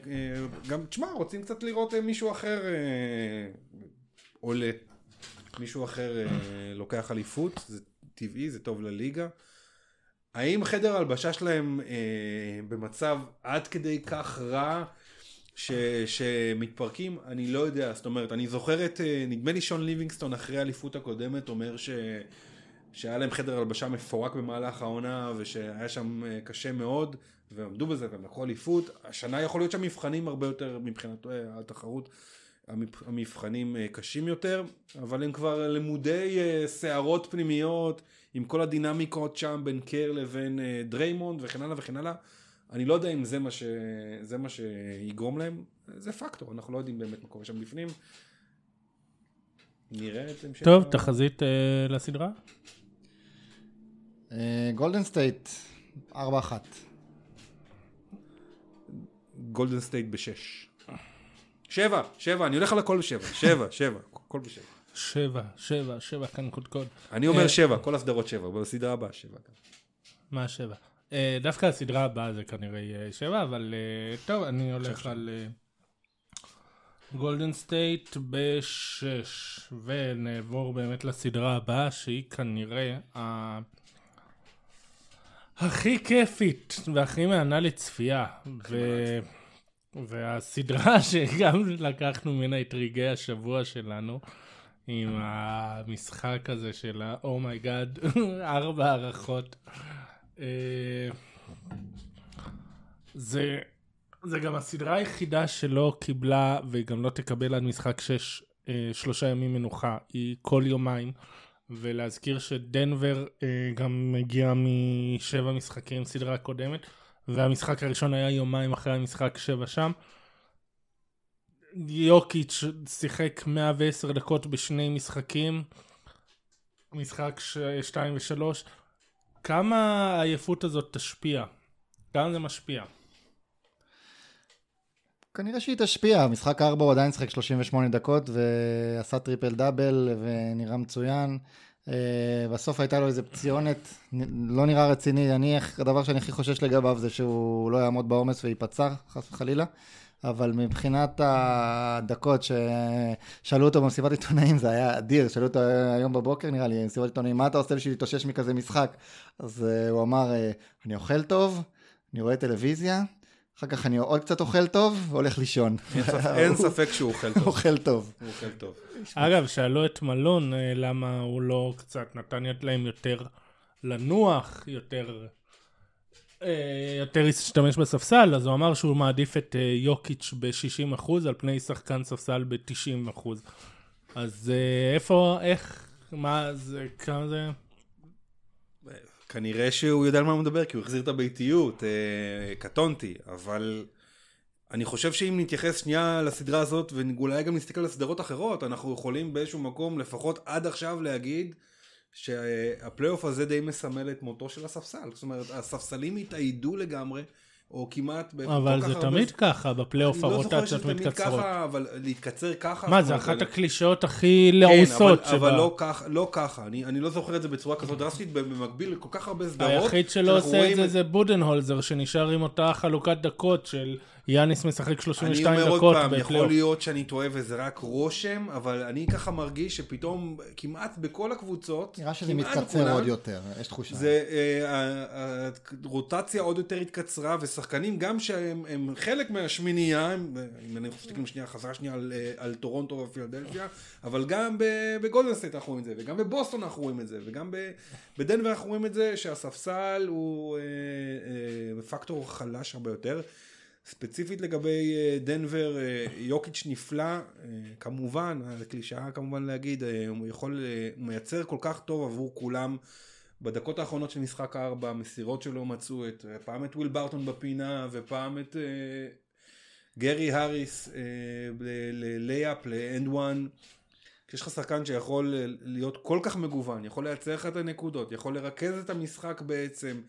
אה, גם, תשמע, רוצים קצת לראות מישהו אחר עולה, מישהו אחר לוקח אליפות, זה טבעי, זה טוב לליגה. האם חדר הלבשה שלהם אה, במצב עד כדי כך רע ש, שמתפרקים? אני לא יודע, זאת אומרת, אני זוכר את, אה, נדמה לי שון ליבינגסטון אחרי האליפות הקודמת אומר ש, שהיה להם חדר הלבשה מפורק במהלך העונה ושהיה שם אה, קשה מאוד ועמדו בזה והם לקחו אליפות. השנה יכול להיות שהמבחנים הרבה יותר מבחינת אה, התחרות. המבחנים אה, קשים יותר, אבל הם כבר למודי סערות פנימיות, עם כל הדינמיקות שם בין קר לבין אה, דריימונד וכן הלאה וכן הלאה. אני לא יודע אם זה מה, ש... זה מה שיגרום להם, זה פקטור, אנחנו לא יודעים באמת מה קורה שם בפנים. נראה את ההמשך. טוב, תחזית אה, לסדרה? גולדן סטייט, 4-1. גולדן סטייט בשש. שבע, שבע, אני הולך על הכל בשבע, שבע, שבע, הכל בשבע. שבע, שבע, שבע כאן קודקוד. אני אומר אה, שבע, כל הסדרות שבע, בסדרה הבאה שבע. מה שבע? אה, דווקא הסדרה הבאה זה כנראה יהיה שבע, אבל אה, טוב, אני הולך על גולדן סטייט בשש, ונעבור באמת לסדרה הבאה, שהיא כנראה ה... הכי כיפית והכי מהנה לצפייה. ו... והסדרה *laughs* שגם לקחנו ממנה את רגעי השבוע שלנו, עם המשחק הזה של ה-אומייגאד, oh *laughs* ארבע הערכות. אה, זה, גם הסדרה היחידה שלא קיבלה וגם לא תקבל עד משחק שש אה, שלושה ימים מנוחה, היא כל יומיים. ולהזכיר שדנבר אה, גם הגיע משבע משחקים סדרה קודמת, והמשחק הראשון היה יומיים אחרי המשחק שבע שם. יוקיץ' שיחק 110 דקות בשני משחקים, משחק 2 ו-3, כמה העייפות הזאת תשפיע? כמה זה משפיע? כנראה שהיא תשפיע, משחק 4 הוא עדיין שיחק 38 דקות ועשה triple double ונראה מצוין. אה, בסוף הייתה לו איזה פציעונת, לא נראה רציני, אני, הדבר שאני הכי חושש לגביו זה שהוא לא יעמוד בעומס וייפצע, חס וחלילה. אבל מבחינת הדקות ששאלו אותו במסיבת עיתונאים, זה היה אדיר, שאלו אותו היום בבוקר נראה לי, במסיבת עיתונאים, מה אתה עושה בשביל להתאושש מכזה משחק? אז אה, הוא אמר, אה, אני אוכל טוב, אני רואה טלוויזיה, אחר כך אני עוד קצת אוכל טוב והולך לישון. אין ספק שהוא אוכל טוב. *laughs* אוכל טוב. הוא אוכל טוב. אגב, שאלו את מלון אה, למה הוא לא קצת נתן להם יותר לנוח, יותר אה, יותר ישתמש בספסל, אז הוא אמר שהוא מעדיף את אה, יוקיץ' ב-60% על פני שחקן ספסל ב-90%. אז אה, איפה, איך, מה זה, כמה זה? כנראה שהוא יודע על מה הוא מדבר, כי הוא החזיר את הביתיות, קטונתי, אבל אני חושב שאם נתייחס שנייה לסדרה הזאת, ואולי גם נסתכל על סדרות אחרות, אנחנו יכולים באיזשהו מקום, לפחות עד עכשיו, להגיד שהפלייאוף הזה די מסמל את מותו של הספסל. זאת אומרת, הספסלים התאיידו לגמרי. או כמעט... אבל זה תמיד ככה, בפלייאוף הרוטציות מתקצרות. אני לא זוכר שזה תמיד ככה, אבל להתקצר ככה... מה, זה אחת הקלישאות הכי לעוסות כן, אבל לא ככה, לא ככה. אני לא זוכר את זה בצורה כזאת דרסטית, במקביל לכל כך הרבה סדרות. היחיד שלא עושה את זה זה בודנהולזר, שנשאר עם אותה חלוקת דקות של יאניס משחק 32 דקות. אני אומר עוד פעם, יכול להיות שאני טועה וזה רק רושם, אבל אני ככה מרגיש שפתאום כמעט בכל הקבוצות, נראה שזה מתקצר עוד יותר, יש תחושה. זה, אה, הרוטציה עוד יותר התקצרה, ושחקנים גם שהם חלק מהשמינייה, אם אני מסתכל שנייה, חזרה שנייה על, אה, על טורונטו ופילדלפיה, אבל גם בגולדנסטייט אנחנו רואים את זה, וגם בבוסטון אנחנו רואים את זה, וגם בדנבר אנחנו רואים את זה, שהספסל הוא אה, פקטור חלש הרבה יותר. ספציפית לגבי אה, דנבר, אה, יוקיץ' נפלא, אה, כמובן, זו קלישאה כמובן להגיד, הוא יכול, הוא מייצר כל כך טוב עבור כולם. בדקות האחרונות של משחק 4, המסירות שלו מצאו את, פעם את וויל בארטון בפינה, ופעם את גרי האריס ללייאפ, לאנד וואן. כשיש לך שחקן שיכול להיות כל כך מגוון, יכול לייצר לך את הנקודות, יכול לרכז את המשחק בעצם,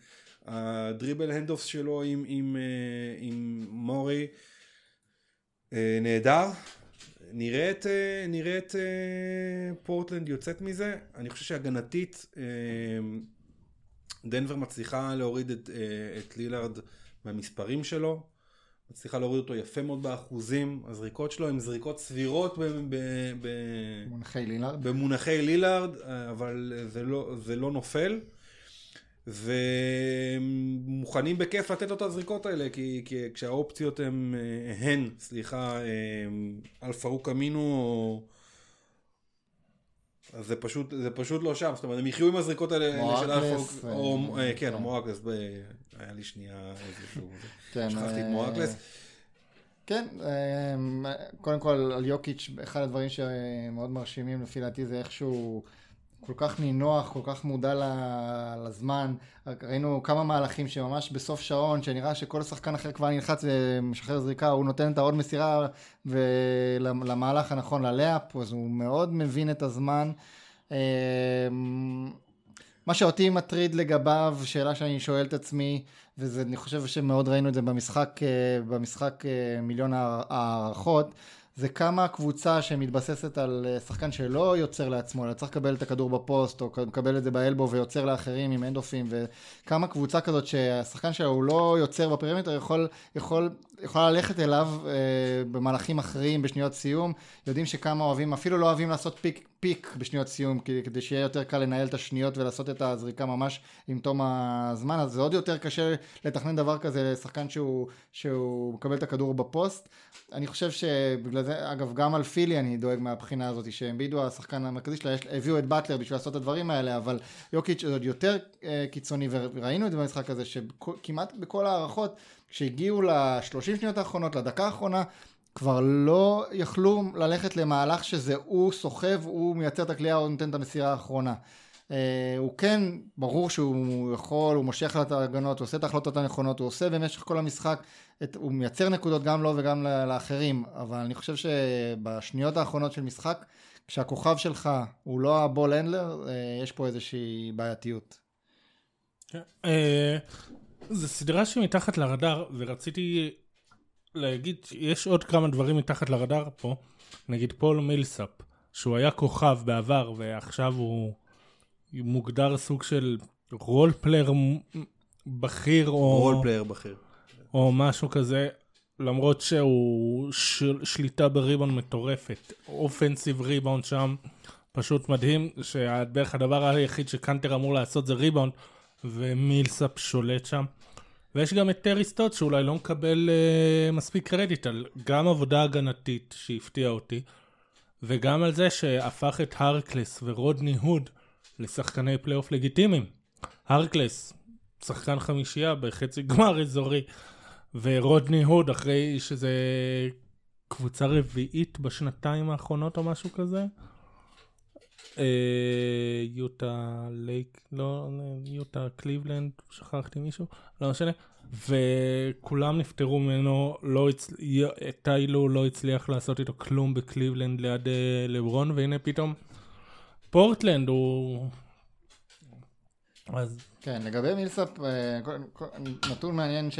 הדריבל הנדופס שלו עם, עם, אה, עם מורי אה, נהדר. נראית, אה, נראית פורטלנד יוצאת מזה, אני חושב שהגנתית דנבר מצליחה להוריד את, את לילארד מהמספרים שלו, מצליחה להוריד אותו יפה מאוד באחוזים, הזריקות שלו הן זריקות סבירות במונחי לילארד, במונחי לילארד אבל זה לא, זה לא נופל. ומוכנים בכיף לתת לו את הזריקות האלה, כי, כי כשהאופציות הן, אה, הן, סליחה, אל-פארוק אמינו, או... אז זה פשוט, זה פשוט לא שם, זאת אומרת, הם יחיו עם הזריקות האלה של אל-פארוק, או, אה, כן, או מו הארקלס, היה לי שנייה איזשהו, *laughs* כן, שכחתי את מואקלס. אה, כן, קודם כל על יוקיץ', אחד הדברים שמאוד מרשימים לפי דעתי זה איכשהו כל כך נינוח, כל כך מודע לזמן. ראינו כמה מהלכים שממש בסוף שעון, שנראה שכל שחקן אחר כבר נלחץ ומשחרר זריקה, הוא נותן את העוד מסירה למהלך הנכון ללאפ, אז הוא מאוד מבין את הזמן. אמ, מה שאותי מטריד לגביו, שאלה שאני שואל את עצמי, ואני חושב שמאוד ראינו את זה במשחק, אה, במשחק אה, מיליון הארכות, זה כמה קבוצה שמתבססת על אה, שחקן שלא יוצר לעצמו, אלא צריך לקבל את הכדור בפוסט, או מקבל את זה ב elbow ויוצר לאחרים עם handoff ים, וכמה קבוצה כזאת שהשחקן שלה הוא לא יוצר ב perimeter, יכול, יכול, יכולה ללכת אליו אה, במהלכים אחרים, בשניות סיום, יודעים שכמה אוהבים, אפילו לא אוהבים לעשות pick, pick בשניות סיום, כדי שיהיה יותר קל לנהל את השניות ולעשות את הזריקה ממש עם תום הזמן, אז זה עוד יותר קשה לתכנן דבר כזה לשחקן שהוא, שהוא מקבל את הכדור בפוסט. אני חושב שבגלל זה, אגב, גם על פילי אני דואג מהבחינה הזאת, שאמבידו השחקן המרכזי שלה, הביאו את באטלר בשביל לעשות את הדברים האלה, אבל יוקיץ' עוד יותר אה, קיצוני, וראינו את זה במשחק הזה, שכמעט בכל ההערכות, כשהגיעו לשלושים שניות האחרונות, לדקה האחרונה, כבר לא יכלו ללכת למהלך שזה הוא סוחב, הוא מייצר את הכלייה, הוא נותן את המסירה האחרונה. Uh, הוא כן, ברור שהוא יכול, הוא מושך את ההגנות, הוא עושה את ההחלטות הנכונות, הוא עושה במשך כל המשחק, את, הוא מייצר נקודות גם לו וגם לאחרים, אבל אני חושב שבשניות האחרונות של משחק, כשהכוכב שלך הוא לא הבול הנדלר, uh, יש פה איזושהי בעייתיות. כן. Uh, זו סדרה שמתחת לרדאר, ורציתי להגיד, יש עוד כמה דברים מתחת לרדאר פה, נגיד פול מילסאפ, שהוא היה כוכב בעבר ועכשיו הוא מוגדר סוג של role player בכיר או... role player בכיר. או משהו כזה, למרות שהוא של, שליטה בריבאונד מטורפת. offensive rebound שם, פשוט מדהים, שבערך הדבר היחיד שקאנטר אמור לעשות זה ריבאונד, ומילסאפ שולט שם. ויש גם את טרי סטוטס שאולי לא מקבל אה, מספיק קרדיט על גם עבודה הגנתית שהפתיעה אותי, וגם על זה שהפך את הארקלס ורודני הוד לשחקני פלייאוף לגיטימיים. הארקלס, שחקן חמישייה בחצי גמר אזורי, ורודני הוד אחרי שזה קבוצה רביעית בשנתיים האחרונות או משהו כזה. אה, יוטה לייק, לא, יוטה קליבלנד, שכחתי מישהו, לא משנה, וכולם נפטרו ממנו, לא הצ... טיי לו לא הצליח לעשות איתו כלום בקליבלנד ליד אה, לברון, והנה פתאום פורטלנד הוא... אז כן, לגבי מילסאפ, אה, נתון מעניין ש,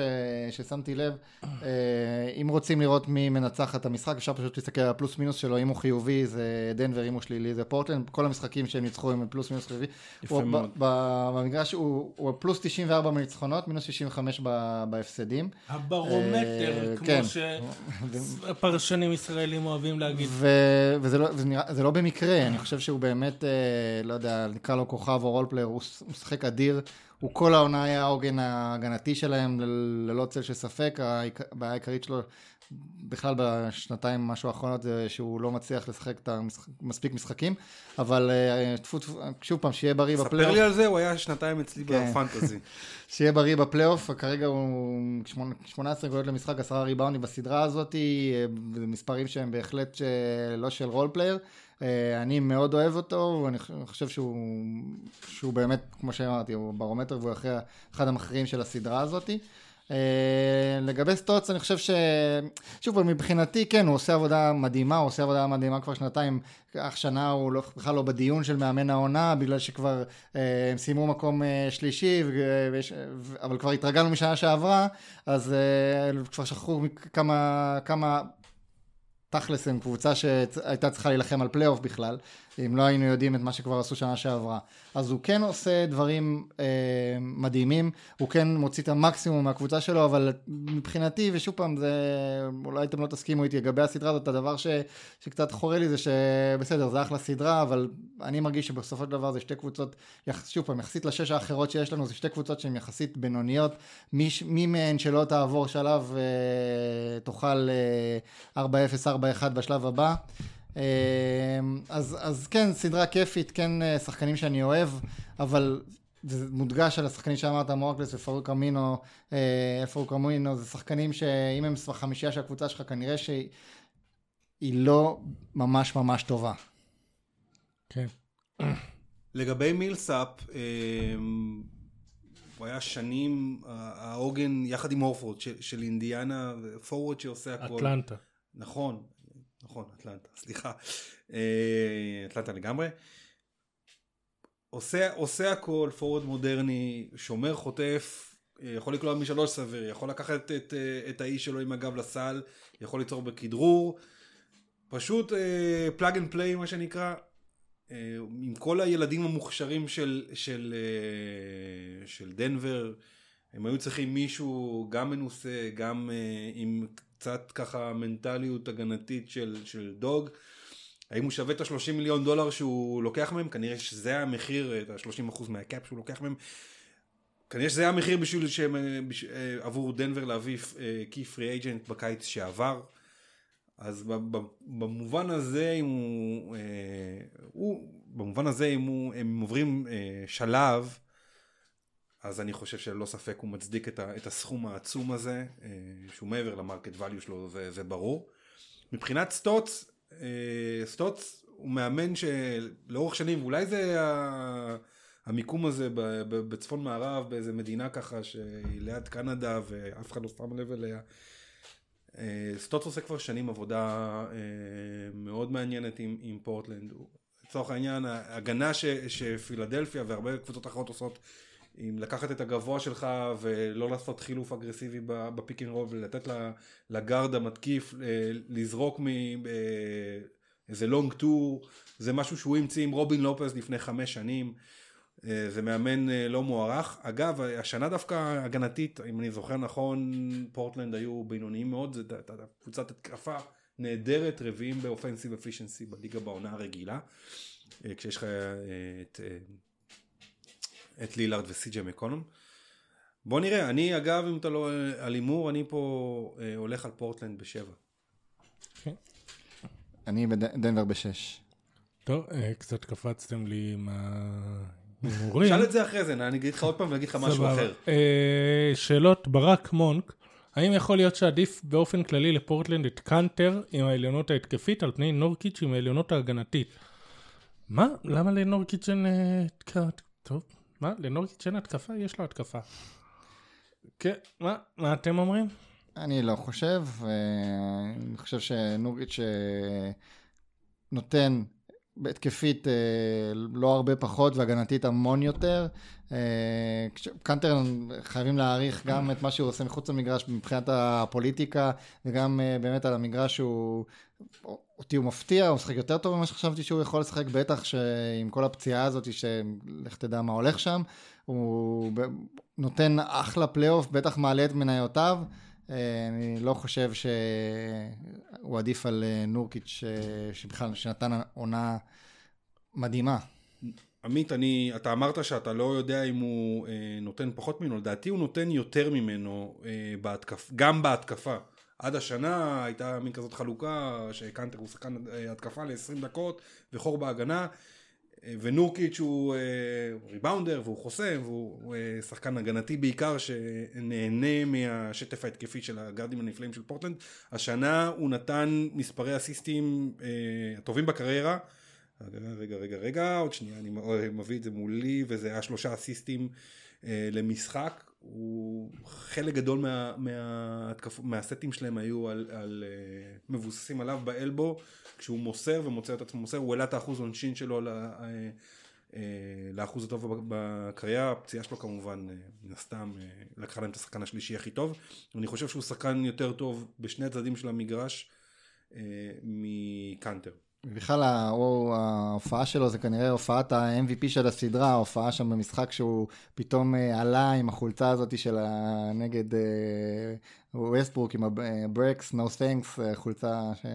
ששמתי לב, אה, אם רוצים לראות מי מנצח את המשחק, אפשר פשוט להסתכל על הפלוס מינוס שלו, אם הוא חיובי זה דנבר, אם הוא שלילי זה פורטלנד, כל המשחקים שהם ניצחו הם פלוס מינוס חיובי. יפה מאוד. במגרש הוא, הוא פלוס 94 בניצחונות, מינוס 65 בהפסדים. הברומטר, אה, כמו כן. שפרשנים ישראלים אוהבים להגיד. ו, וזה לא, זה, נראה, זה לא במקרה, אני חושב שהוא באמת, לא יודע, נקרא לו כוכב או role player, הוא משחק אדיר. הוא כל העונה היה העוגן ההגנתי שלהם ללא צל של ספק, הבעיה העיקרית שלו בכלל בשנתיים משהו האחרונות זה שהוא לא מצליח לשחק את המשחק, מספיק משחקים, אבל אה, טפו טפו, שוב פעם, שיהיה בריא ספר בפלייאוף. לי על זה, הוא היה שנתיים אצלי כן. בפנטזי. *laughs* שיהיה בריא בפלייאוף, כרגע הוא שמונה- 18 גולות למשחק, 10 ריבאונדים בסדרה הזאת, אה, מספרים שהם בהחלט ש- לא של role player. אה, אני מאוד אוהב אותו, ואני חושב שהוא, שהוא באמת, כמו שאמרתי, הוא ברומטר והוא אחרי אחד המכריעים של הסדרה הזאת. אה, לגבי סטוטס, אני חושב ש... שוב, מבחינתי, כן, הוא עושה עבודה מדהימה, הוא עושה עבודה מדהימה כבר שנתיים. השנה הוא לא, בכלל לא בדיון של מאמן העונה, בגלל שכבר אה, הם סיימו מקום אה, שלישי, ו- ו- אבל כבר התרגלנו משנה שעברה, אז אה, כבר שכחו כמה, כמה תכלס הם קבוצה שהייתה צריכה להילחם על פלייאוף בכלל, אם לא היינו יודעים את מה שכבר עשו שנה שעברה. אז הוא כן עושה דברים אה, מדהימים, הוא כן מוציא את המקסימום מהקבוצה שלו, אבל מבחינתי, ושוב פעם, זה, אולי אתם לא תסכימו איתי לגבי הסדרה הזאת, הדבר ש, שקצת חורה לי זה שבסדר, זה אחלה סדרה, אבל אני מרגיש שבסופו של דבר זה שתי קבוצות, שוב פעם, יחסית לשש האחרות שיש לנו, זה שתי קבוצות שהן יחסית בינוניות, מי, מי מהן שלא תעבור שלב אה, תוכל אה, 4-0, 4-1 בשלב הבא. אה, אז, אז כן, סדרה כיפית, כן אה, שחקנים שאני אוהב, אבל זה מודגש על השחקנים שאמרת, מורקלס ופרוק אמינו, אה, פרוק אמינו, זה שחקנים שאם הם חמישייה של הקבוצה שלך, כנראה שהיא לא ממש ממש טובה. כן. לגבי מילסאפ, אמ, הוא היה שנים העוגן יחד עם הורפורד של, של אינדיאנה, פורוורד שעושה הכל. אטלנטה. נכון, נכון, אטלנטה, סליחה. אה, אטלנטה לגמרי. עושה, עושה הכל, פורוורד מודרני, שומר חוטף, אה, יכול לקלוע משלוש סביר, יכול לקחת את, אה, את האיש שלו עם הגב לסל, יכול ליצור בכדרור. פשוט plug and play מה שנקרא. עם כל הילדים המוכשרים של, של, של דנבר, הם היו צריכים מישהו גם מנוסה, גם עם קצת ככה מנטליות הגנתית של, של dog. האם הוא שווה את ה-30 מיליון דולר שהוא לוקח מהם? כנראה שזה המחיר, את ה-30% מה cap שהוא לוקח מהם. כנראה שזה המחיר בשביל שהם, בש- אה, עבור דנבר להביא קי פרי אייג'נט בקיץ שעבר. אז במובן הזה אם הוא, אה, הוא במובן הזה אם הוא, הם עוברים אה, שלב אז אני חושב שללא ספק הוא מצדיק את, ה, את הסכום העצום הזה אה, שהוא מעבר למרקט value שלו זה, זה ברור. מבחינת סטוץ אה, סטוץ הוא מאמן שלאורך שנים ואולי זה המיקום הזה בצפון מערב באיזה מדינה ככה שהיא ליד קנדה ואף אחד לא שם לב אליה. אה, סטוטס עושה כבר שנים עבודה מאוד מעניינת עם, עם פורטלנד. לצורך העניין ההגנה ש, שפילדלפיה והרבה קבוצות אחרות עושות עם לקחת את הגבוה שלך ולא לעשות חילוף אגרסיבי ב pick and roll ולתת לגארד המתקיף אה, לזרוק מאיזה long two זה משהו שהוא המציא עם רובין לופז לפני חמש שנים. אה, זה מאמן אה, לא מוערך. אגב, השנה דווקא הגנתית, אם אני זוכר נכון, פורטלנד היו בינוניים מאוד, זו הייתה קבוצת התקפה נהדרת, רביעים באופנסיב אפישנסי בליגה בעונה הרגילה. כשיש לך את, את לילארד וסי.ג'י מקונום. בוא נראה, אני אגב, אם אתה לא על הימור, אני פה אה, הולך על פורטלנד בשבע. אני בדנבר בשש. טוב, אה, קצת קפצתם לי עם ההימורים. *laughs* שאל את זה אחרי זה, אני אגיד לך עוד פעם ואני אגיד לך משהו. אחר. אה, שאלות, ברק מונק, האם יכול להיות שעדיף באופן כללי לפורטלנד את קאנטר עם העליונות ההתקפית על פני נורקיץ' עם העליונות ההגנתית? מה? למה לנורקיץ' אין... אה, טוב, מה? לנורקיץ' אין התקפה? יש לו התקפה. כן, מה? מה אתם אומרים? אני לא חושב, אה, אני חושב שנוריץ' אה, נותן בהתקפית אה, לא הרבה פחות והגנתית המון יותר. קאנטר חייבים להעריך גם את מה שהוא עושה מחוץ למגרש מבחינת הפוליטיקה וגם באמת על המגרש הוא, אותי הוא מפתיע, הוא משחק יותר טוב ממה שחשבתי שהוא יכול לשחק, בטח שעם כל הפציעה הזאת שלך תדע מה הולך שם, הוא נותן אחלה פלייאוף, בטח מעלה את מניותיו. אה, אני לא חושב שהוא עדיף על אה, נורקיץ' אה, שבכלל שנתן עונה מדהימה. עמית, אני, אתה אמרת שאתה לא יודע אם הוא אה, נותן פחות ממנו, לדעתי הוא נותן יותר ממנו אה, בהתקף, גם בהתקפה. עד השנה הייתה מין כזאת חלוקה שקנטר הוא שחקן התקפה ל-20 דקות וחור בהגנה אה, ונורקיץ' הוא אה, ריבאונדר והוא חוסם והוא אה, שחקן הגנתי בעיקר שנהנה מהשטף ההתקפי של הגארדים הנפלאים של פורטלנד. השנה הוא נתן מספרי אסיסטים הטובים בקריירה. רגע רגע רגע עוד שנייה אני מביא את זה מולי וזה היה שלושה אסיסטים למשחק הוא חלק גדול מה, מה, מהסטים שלהם היו על, על uh, מבוססים עליו באלבו כשהוא מוסר ומוצא את עצמו מוסר הוא העלה את האחוז עונשין שלו לה, uh, uh, לאחוז הטוב בקריירה הפציעה שלו כמובן מן uh, הסתם uh, לקחה להם את השחקן השלישי הכי טוב. אני חושב שהוא שחקן יותר טוב בשני הצדדים של המגרש uh, מקאנטר בכלל ההופעה שלו זה כנראה הופעת ה-MVP של הסדרה, ההופעה שם במשחק שהוא פתאום אה, עלה עם החולצה הזאת של נגד ווסטברוק עם הברקס, no thanks, אה, חולצה ש...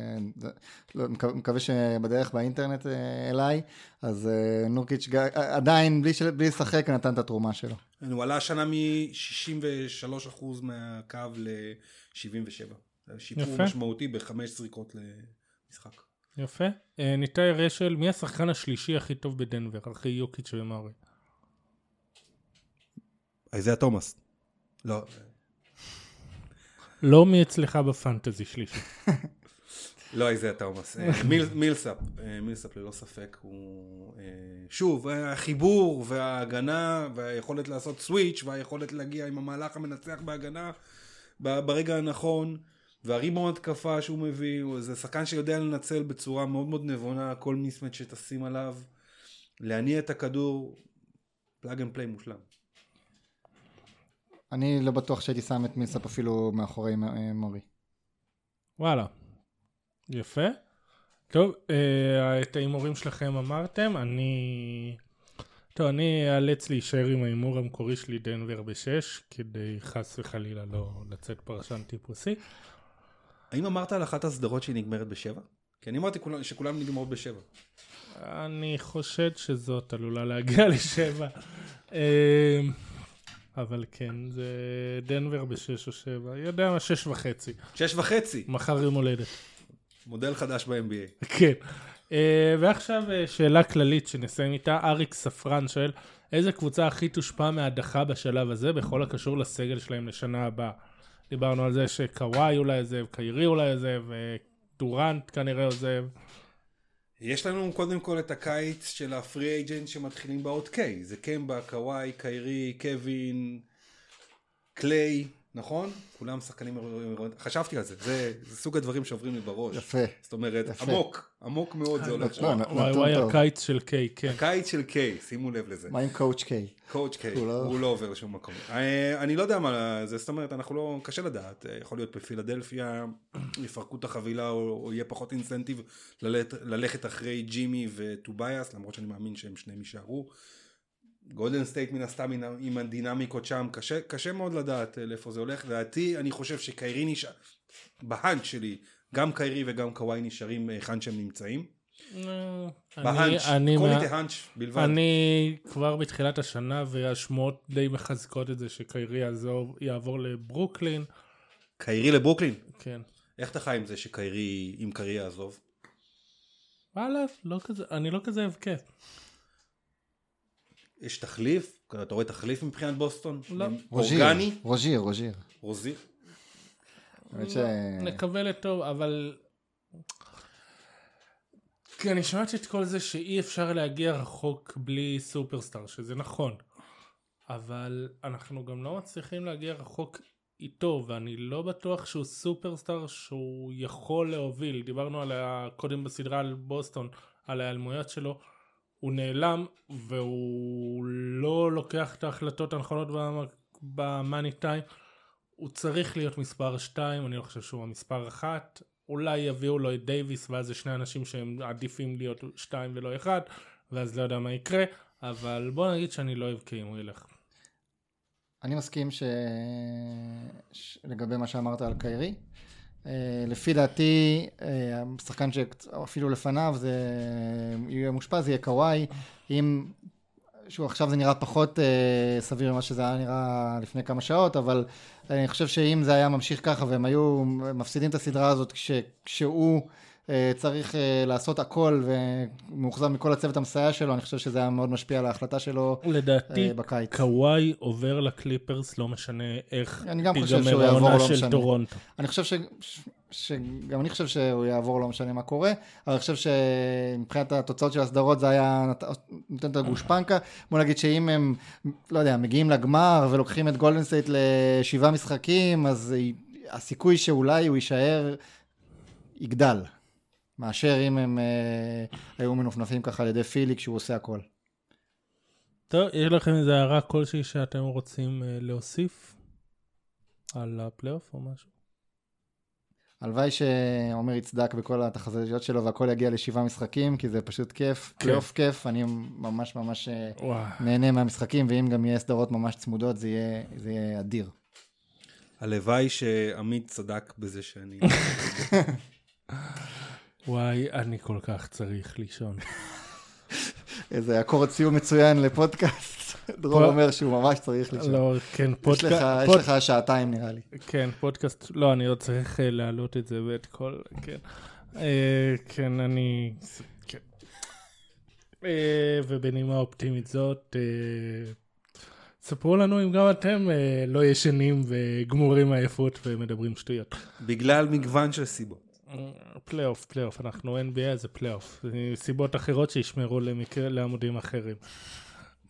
לא, מקווה שבדרך באינטרנט אה, אליי, אז נורקיץ' עדיין בלי, בלי לשחק נתן את התרומה שלו. הוא עלה השנה מ-63% מהקו ל-77. שיפור משמעותי בחמש זריקות למשחק. יפה. אה, ניתאי רשל, מי השחקן השלישי הכי טוב בדנבר, אחרי יוקיץ' ומרי? איזיה תומאס. לא. לא מי אצלך בפנטזי שלישי. *laughs* לא איזיה תומאס. אה, *laughs* מילסאפ, אה, מילסאפ ללא ספק הוא... שוב, החיבור וההגנה והיכולת לעשות סוויץ' והיכולת להגיע עם המהלך המנצח בהגנה ברגע הנכון. והריבון התקפה שהוא מביא, הוא איזה שחקן שיודע לנצל בצורה מאוד מאוד נבונה כל מיסמט שתשים עליו, להניע את הכדור, plug and play מושלם. אני לא בטוח שהייתי שם את מילסאפ אפילו מאחורי מורי. וואלה, יפה. טוב, אה, את ההימורים שלכם אמרתם, אני... טוב, אני אאלץ להישאר עם ההימור המקורי שלי דנבר בשש, כדי חס וחלילה לא לצאת פרשן טיפוסי. האם אמרת על אחת הסדרות שהיא נגמרת בשבע? כי אני אמרתי שכולם נגמרות בשבע. אני חושד שזאת עלולה להגיע *laughs* לשבע. אמ, אבל כן, זה דנבר בשש או שבע. יודע מה, שש וחצי. שש וחצי? מחר יום הולדת. מודל חדש ב-NBA. כן. אה, ועכשיו אה, שאלה כללית שנסיים איתה. אריק ספרן שואל, איזה קבוצה הכי תושפע מהדחה בשלב הזה בכל הקשור לסגל שלהם לשנה הבאה? דיברנו על זה שקוואי אולי עוזב, קיירי אולי עוזב, דורנט כנראה עוזב. יש לנו קודם כל את הקיץ של הפרי אייג'נט שמתחילים באות קיי, זה קמבה, קוואי, קיירי, קווין, קליי, נכון? כולם שחקנים, חשבתי על זה, זה, זה סוג הדברים שעוברים לי בראש. יפה. זאת אומרת, יפה. עמוק, עמוק מאוד זה הולך שם. וואי וואי, הקיץ של קיי, כן. הקיץ של קיי, שימו לב לזה. מה עם קואוצ' קיי? coach קיי, הוא, לא... לא עובר לשום מקום. אה, אני לא יודע מה זה, זאת אומרת, אנחנו לא, קשה לדעת, אה, יכול להיות בפילדלפיה *clears throat* יפרקו את החבילה או, או יהיה פחות incentive ללכת, ללכת אחרי ג'ימי וטובייאס, למרות שאני מאמין שהם שניהם יישארו. גולדן סטייט מן הסתם עם הדינמיקות שם, קשה, קשה מאוד לדעת אה, לאיפה זה הולך, לדעתי אני חושב שקיירי נשאר, בה hunch שלי, גם קיירי וגם קוואי נשארים היכן שהם נמצאים. אה, בהאנץ', קוליטי האנץ' בלבד. אני כבר בתחילת השנה והשמועות די מחזקות את זה שקיירי יעזור, יעבור לברוקלין. קיירי לברוקלין? כן. איך אתה חי עם זה שקיירי, אם קיירי יעזוב? וואלה, לא כזה, אני לא כזה אבכה. יש תחליף? אתה רואה תחליף מבחינת בוסטון? לא. אורגני? רוז'יר, רוז'יר. רוזיר? לא, נקווה לטוב, אבל... כי אני שמעתי את כל זה שאי אפשר להגיע רחוק בלי סופרסטאר, שזה נכון. אבל אנחנו גם לא מצליחים להגיע רחוק איתו, ואני לא בטוח שהוא סופרסטאר שהוא יכול להוביל. דיברנו עליה קודם בסדרה על בוסטון, על ההיעלמויות שלו. הוא נעלם והוא לא לוקח את ההחלטות הנכונות במאני טיים. הוא צריך להיות מספר 2, אני לא חושב שהוא המספר 1. אולי יביאו לו את דייוויס ואז זה שני אנשים שהם עדיפים להיות 2 ולא 1, ואז לא יודע מה יקרה, אבל בוא נגיד שאני לא אבכה אם הוא ילך. אני מסכים ש... לגבי מה שאמרת על קיירי. אה, לפי דעתי, אה, השחקן שאפילו לפניו זה יהיה מושפע, זה יהיה קוואי. אם שוב, עכשיו זה נראה פחות אה, סביר ממה שזה היה נראה לפני כמה שעות, אבל אני חושב שאם זה היה ממשיך ככה והם היו מפסידים את הסדרה הזאת כש, כשהוא אה, צריך אה, לעשות הכל ומאוכזב מכל הצוות המסייע שלו, אני חושב שזה היה מאוד משפיע על ההחלטה שלו לדעתי, אה, בקיץ. קוואי עובר לקליפרס, לא משנה איך אני גם חושב שהוא תיגמר יעבור, העונה לא של משנה. טורונטו. אני חושב ש... שגם אני חושב שהוא יעבור לא משנה מה קורה, אבל אני חושב שמבחינת התוצאות של הסדרות זה היה נת- נותן את הגושפנקה. בוא נגיד שאם הם, לא יודע, מגיעים לגמר ולוקחים את גולדן סטייט לשבעה משחקים, אז הסיכוי שאולי הוא יישאר יגדל, מאשר אם הם אה, היו מנופנפים ככה על ידי פילי כשהוא עושה הכל. טוב, יש לכם איזה הערה כלשהי שאתם רוצים אה, להוסיף על הפלייאוף או משהו? הלוואי שעומר יצדק בכל התחזיות שלו והכל יגיע לשבעה משחקים, כי זה פשוט כיף, כן. פלייאוף כיף, אני ממש ממש אה, וואו. נהנה מהמשחקים, ואם גם יהיה סדרות ממש צמודות, זה יהיה, זה יהיה אדיר. הלוואי שעמית צדק בזה שאני... *laughs* וואי, אני כל כך צריך לישון. *laughs* איזה אקורד סיום מצוין לפודקאסט. *laughs* דרור אומר שהוא ממש צריך לישון. לא, כן, פודקאסט, יש לך שעתיים נראה לי. כן, פודקאסט, לא, אני עוד צריך אה, להעלות את זה ואת כל, כן. אה, כן, אני, כן. אה, ובנימה אופטימית זאת, ספרו לנו אם גם אתם לא ישנים וגמורים מעייפות ומדברים שטויות. בגלל מגוון של סיבות. פלייאוף, פלייאוף, אנחנו NBA זה פלייאוף. סיבות אחרות שישמרו למקרה, לעמודים אחרים.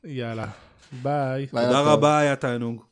יאללה, ביי. תודה. רבה, היה תענוג.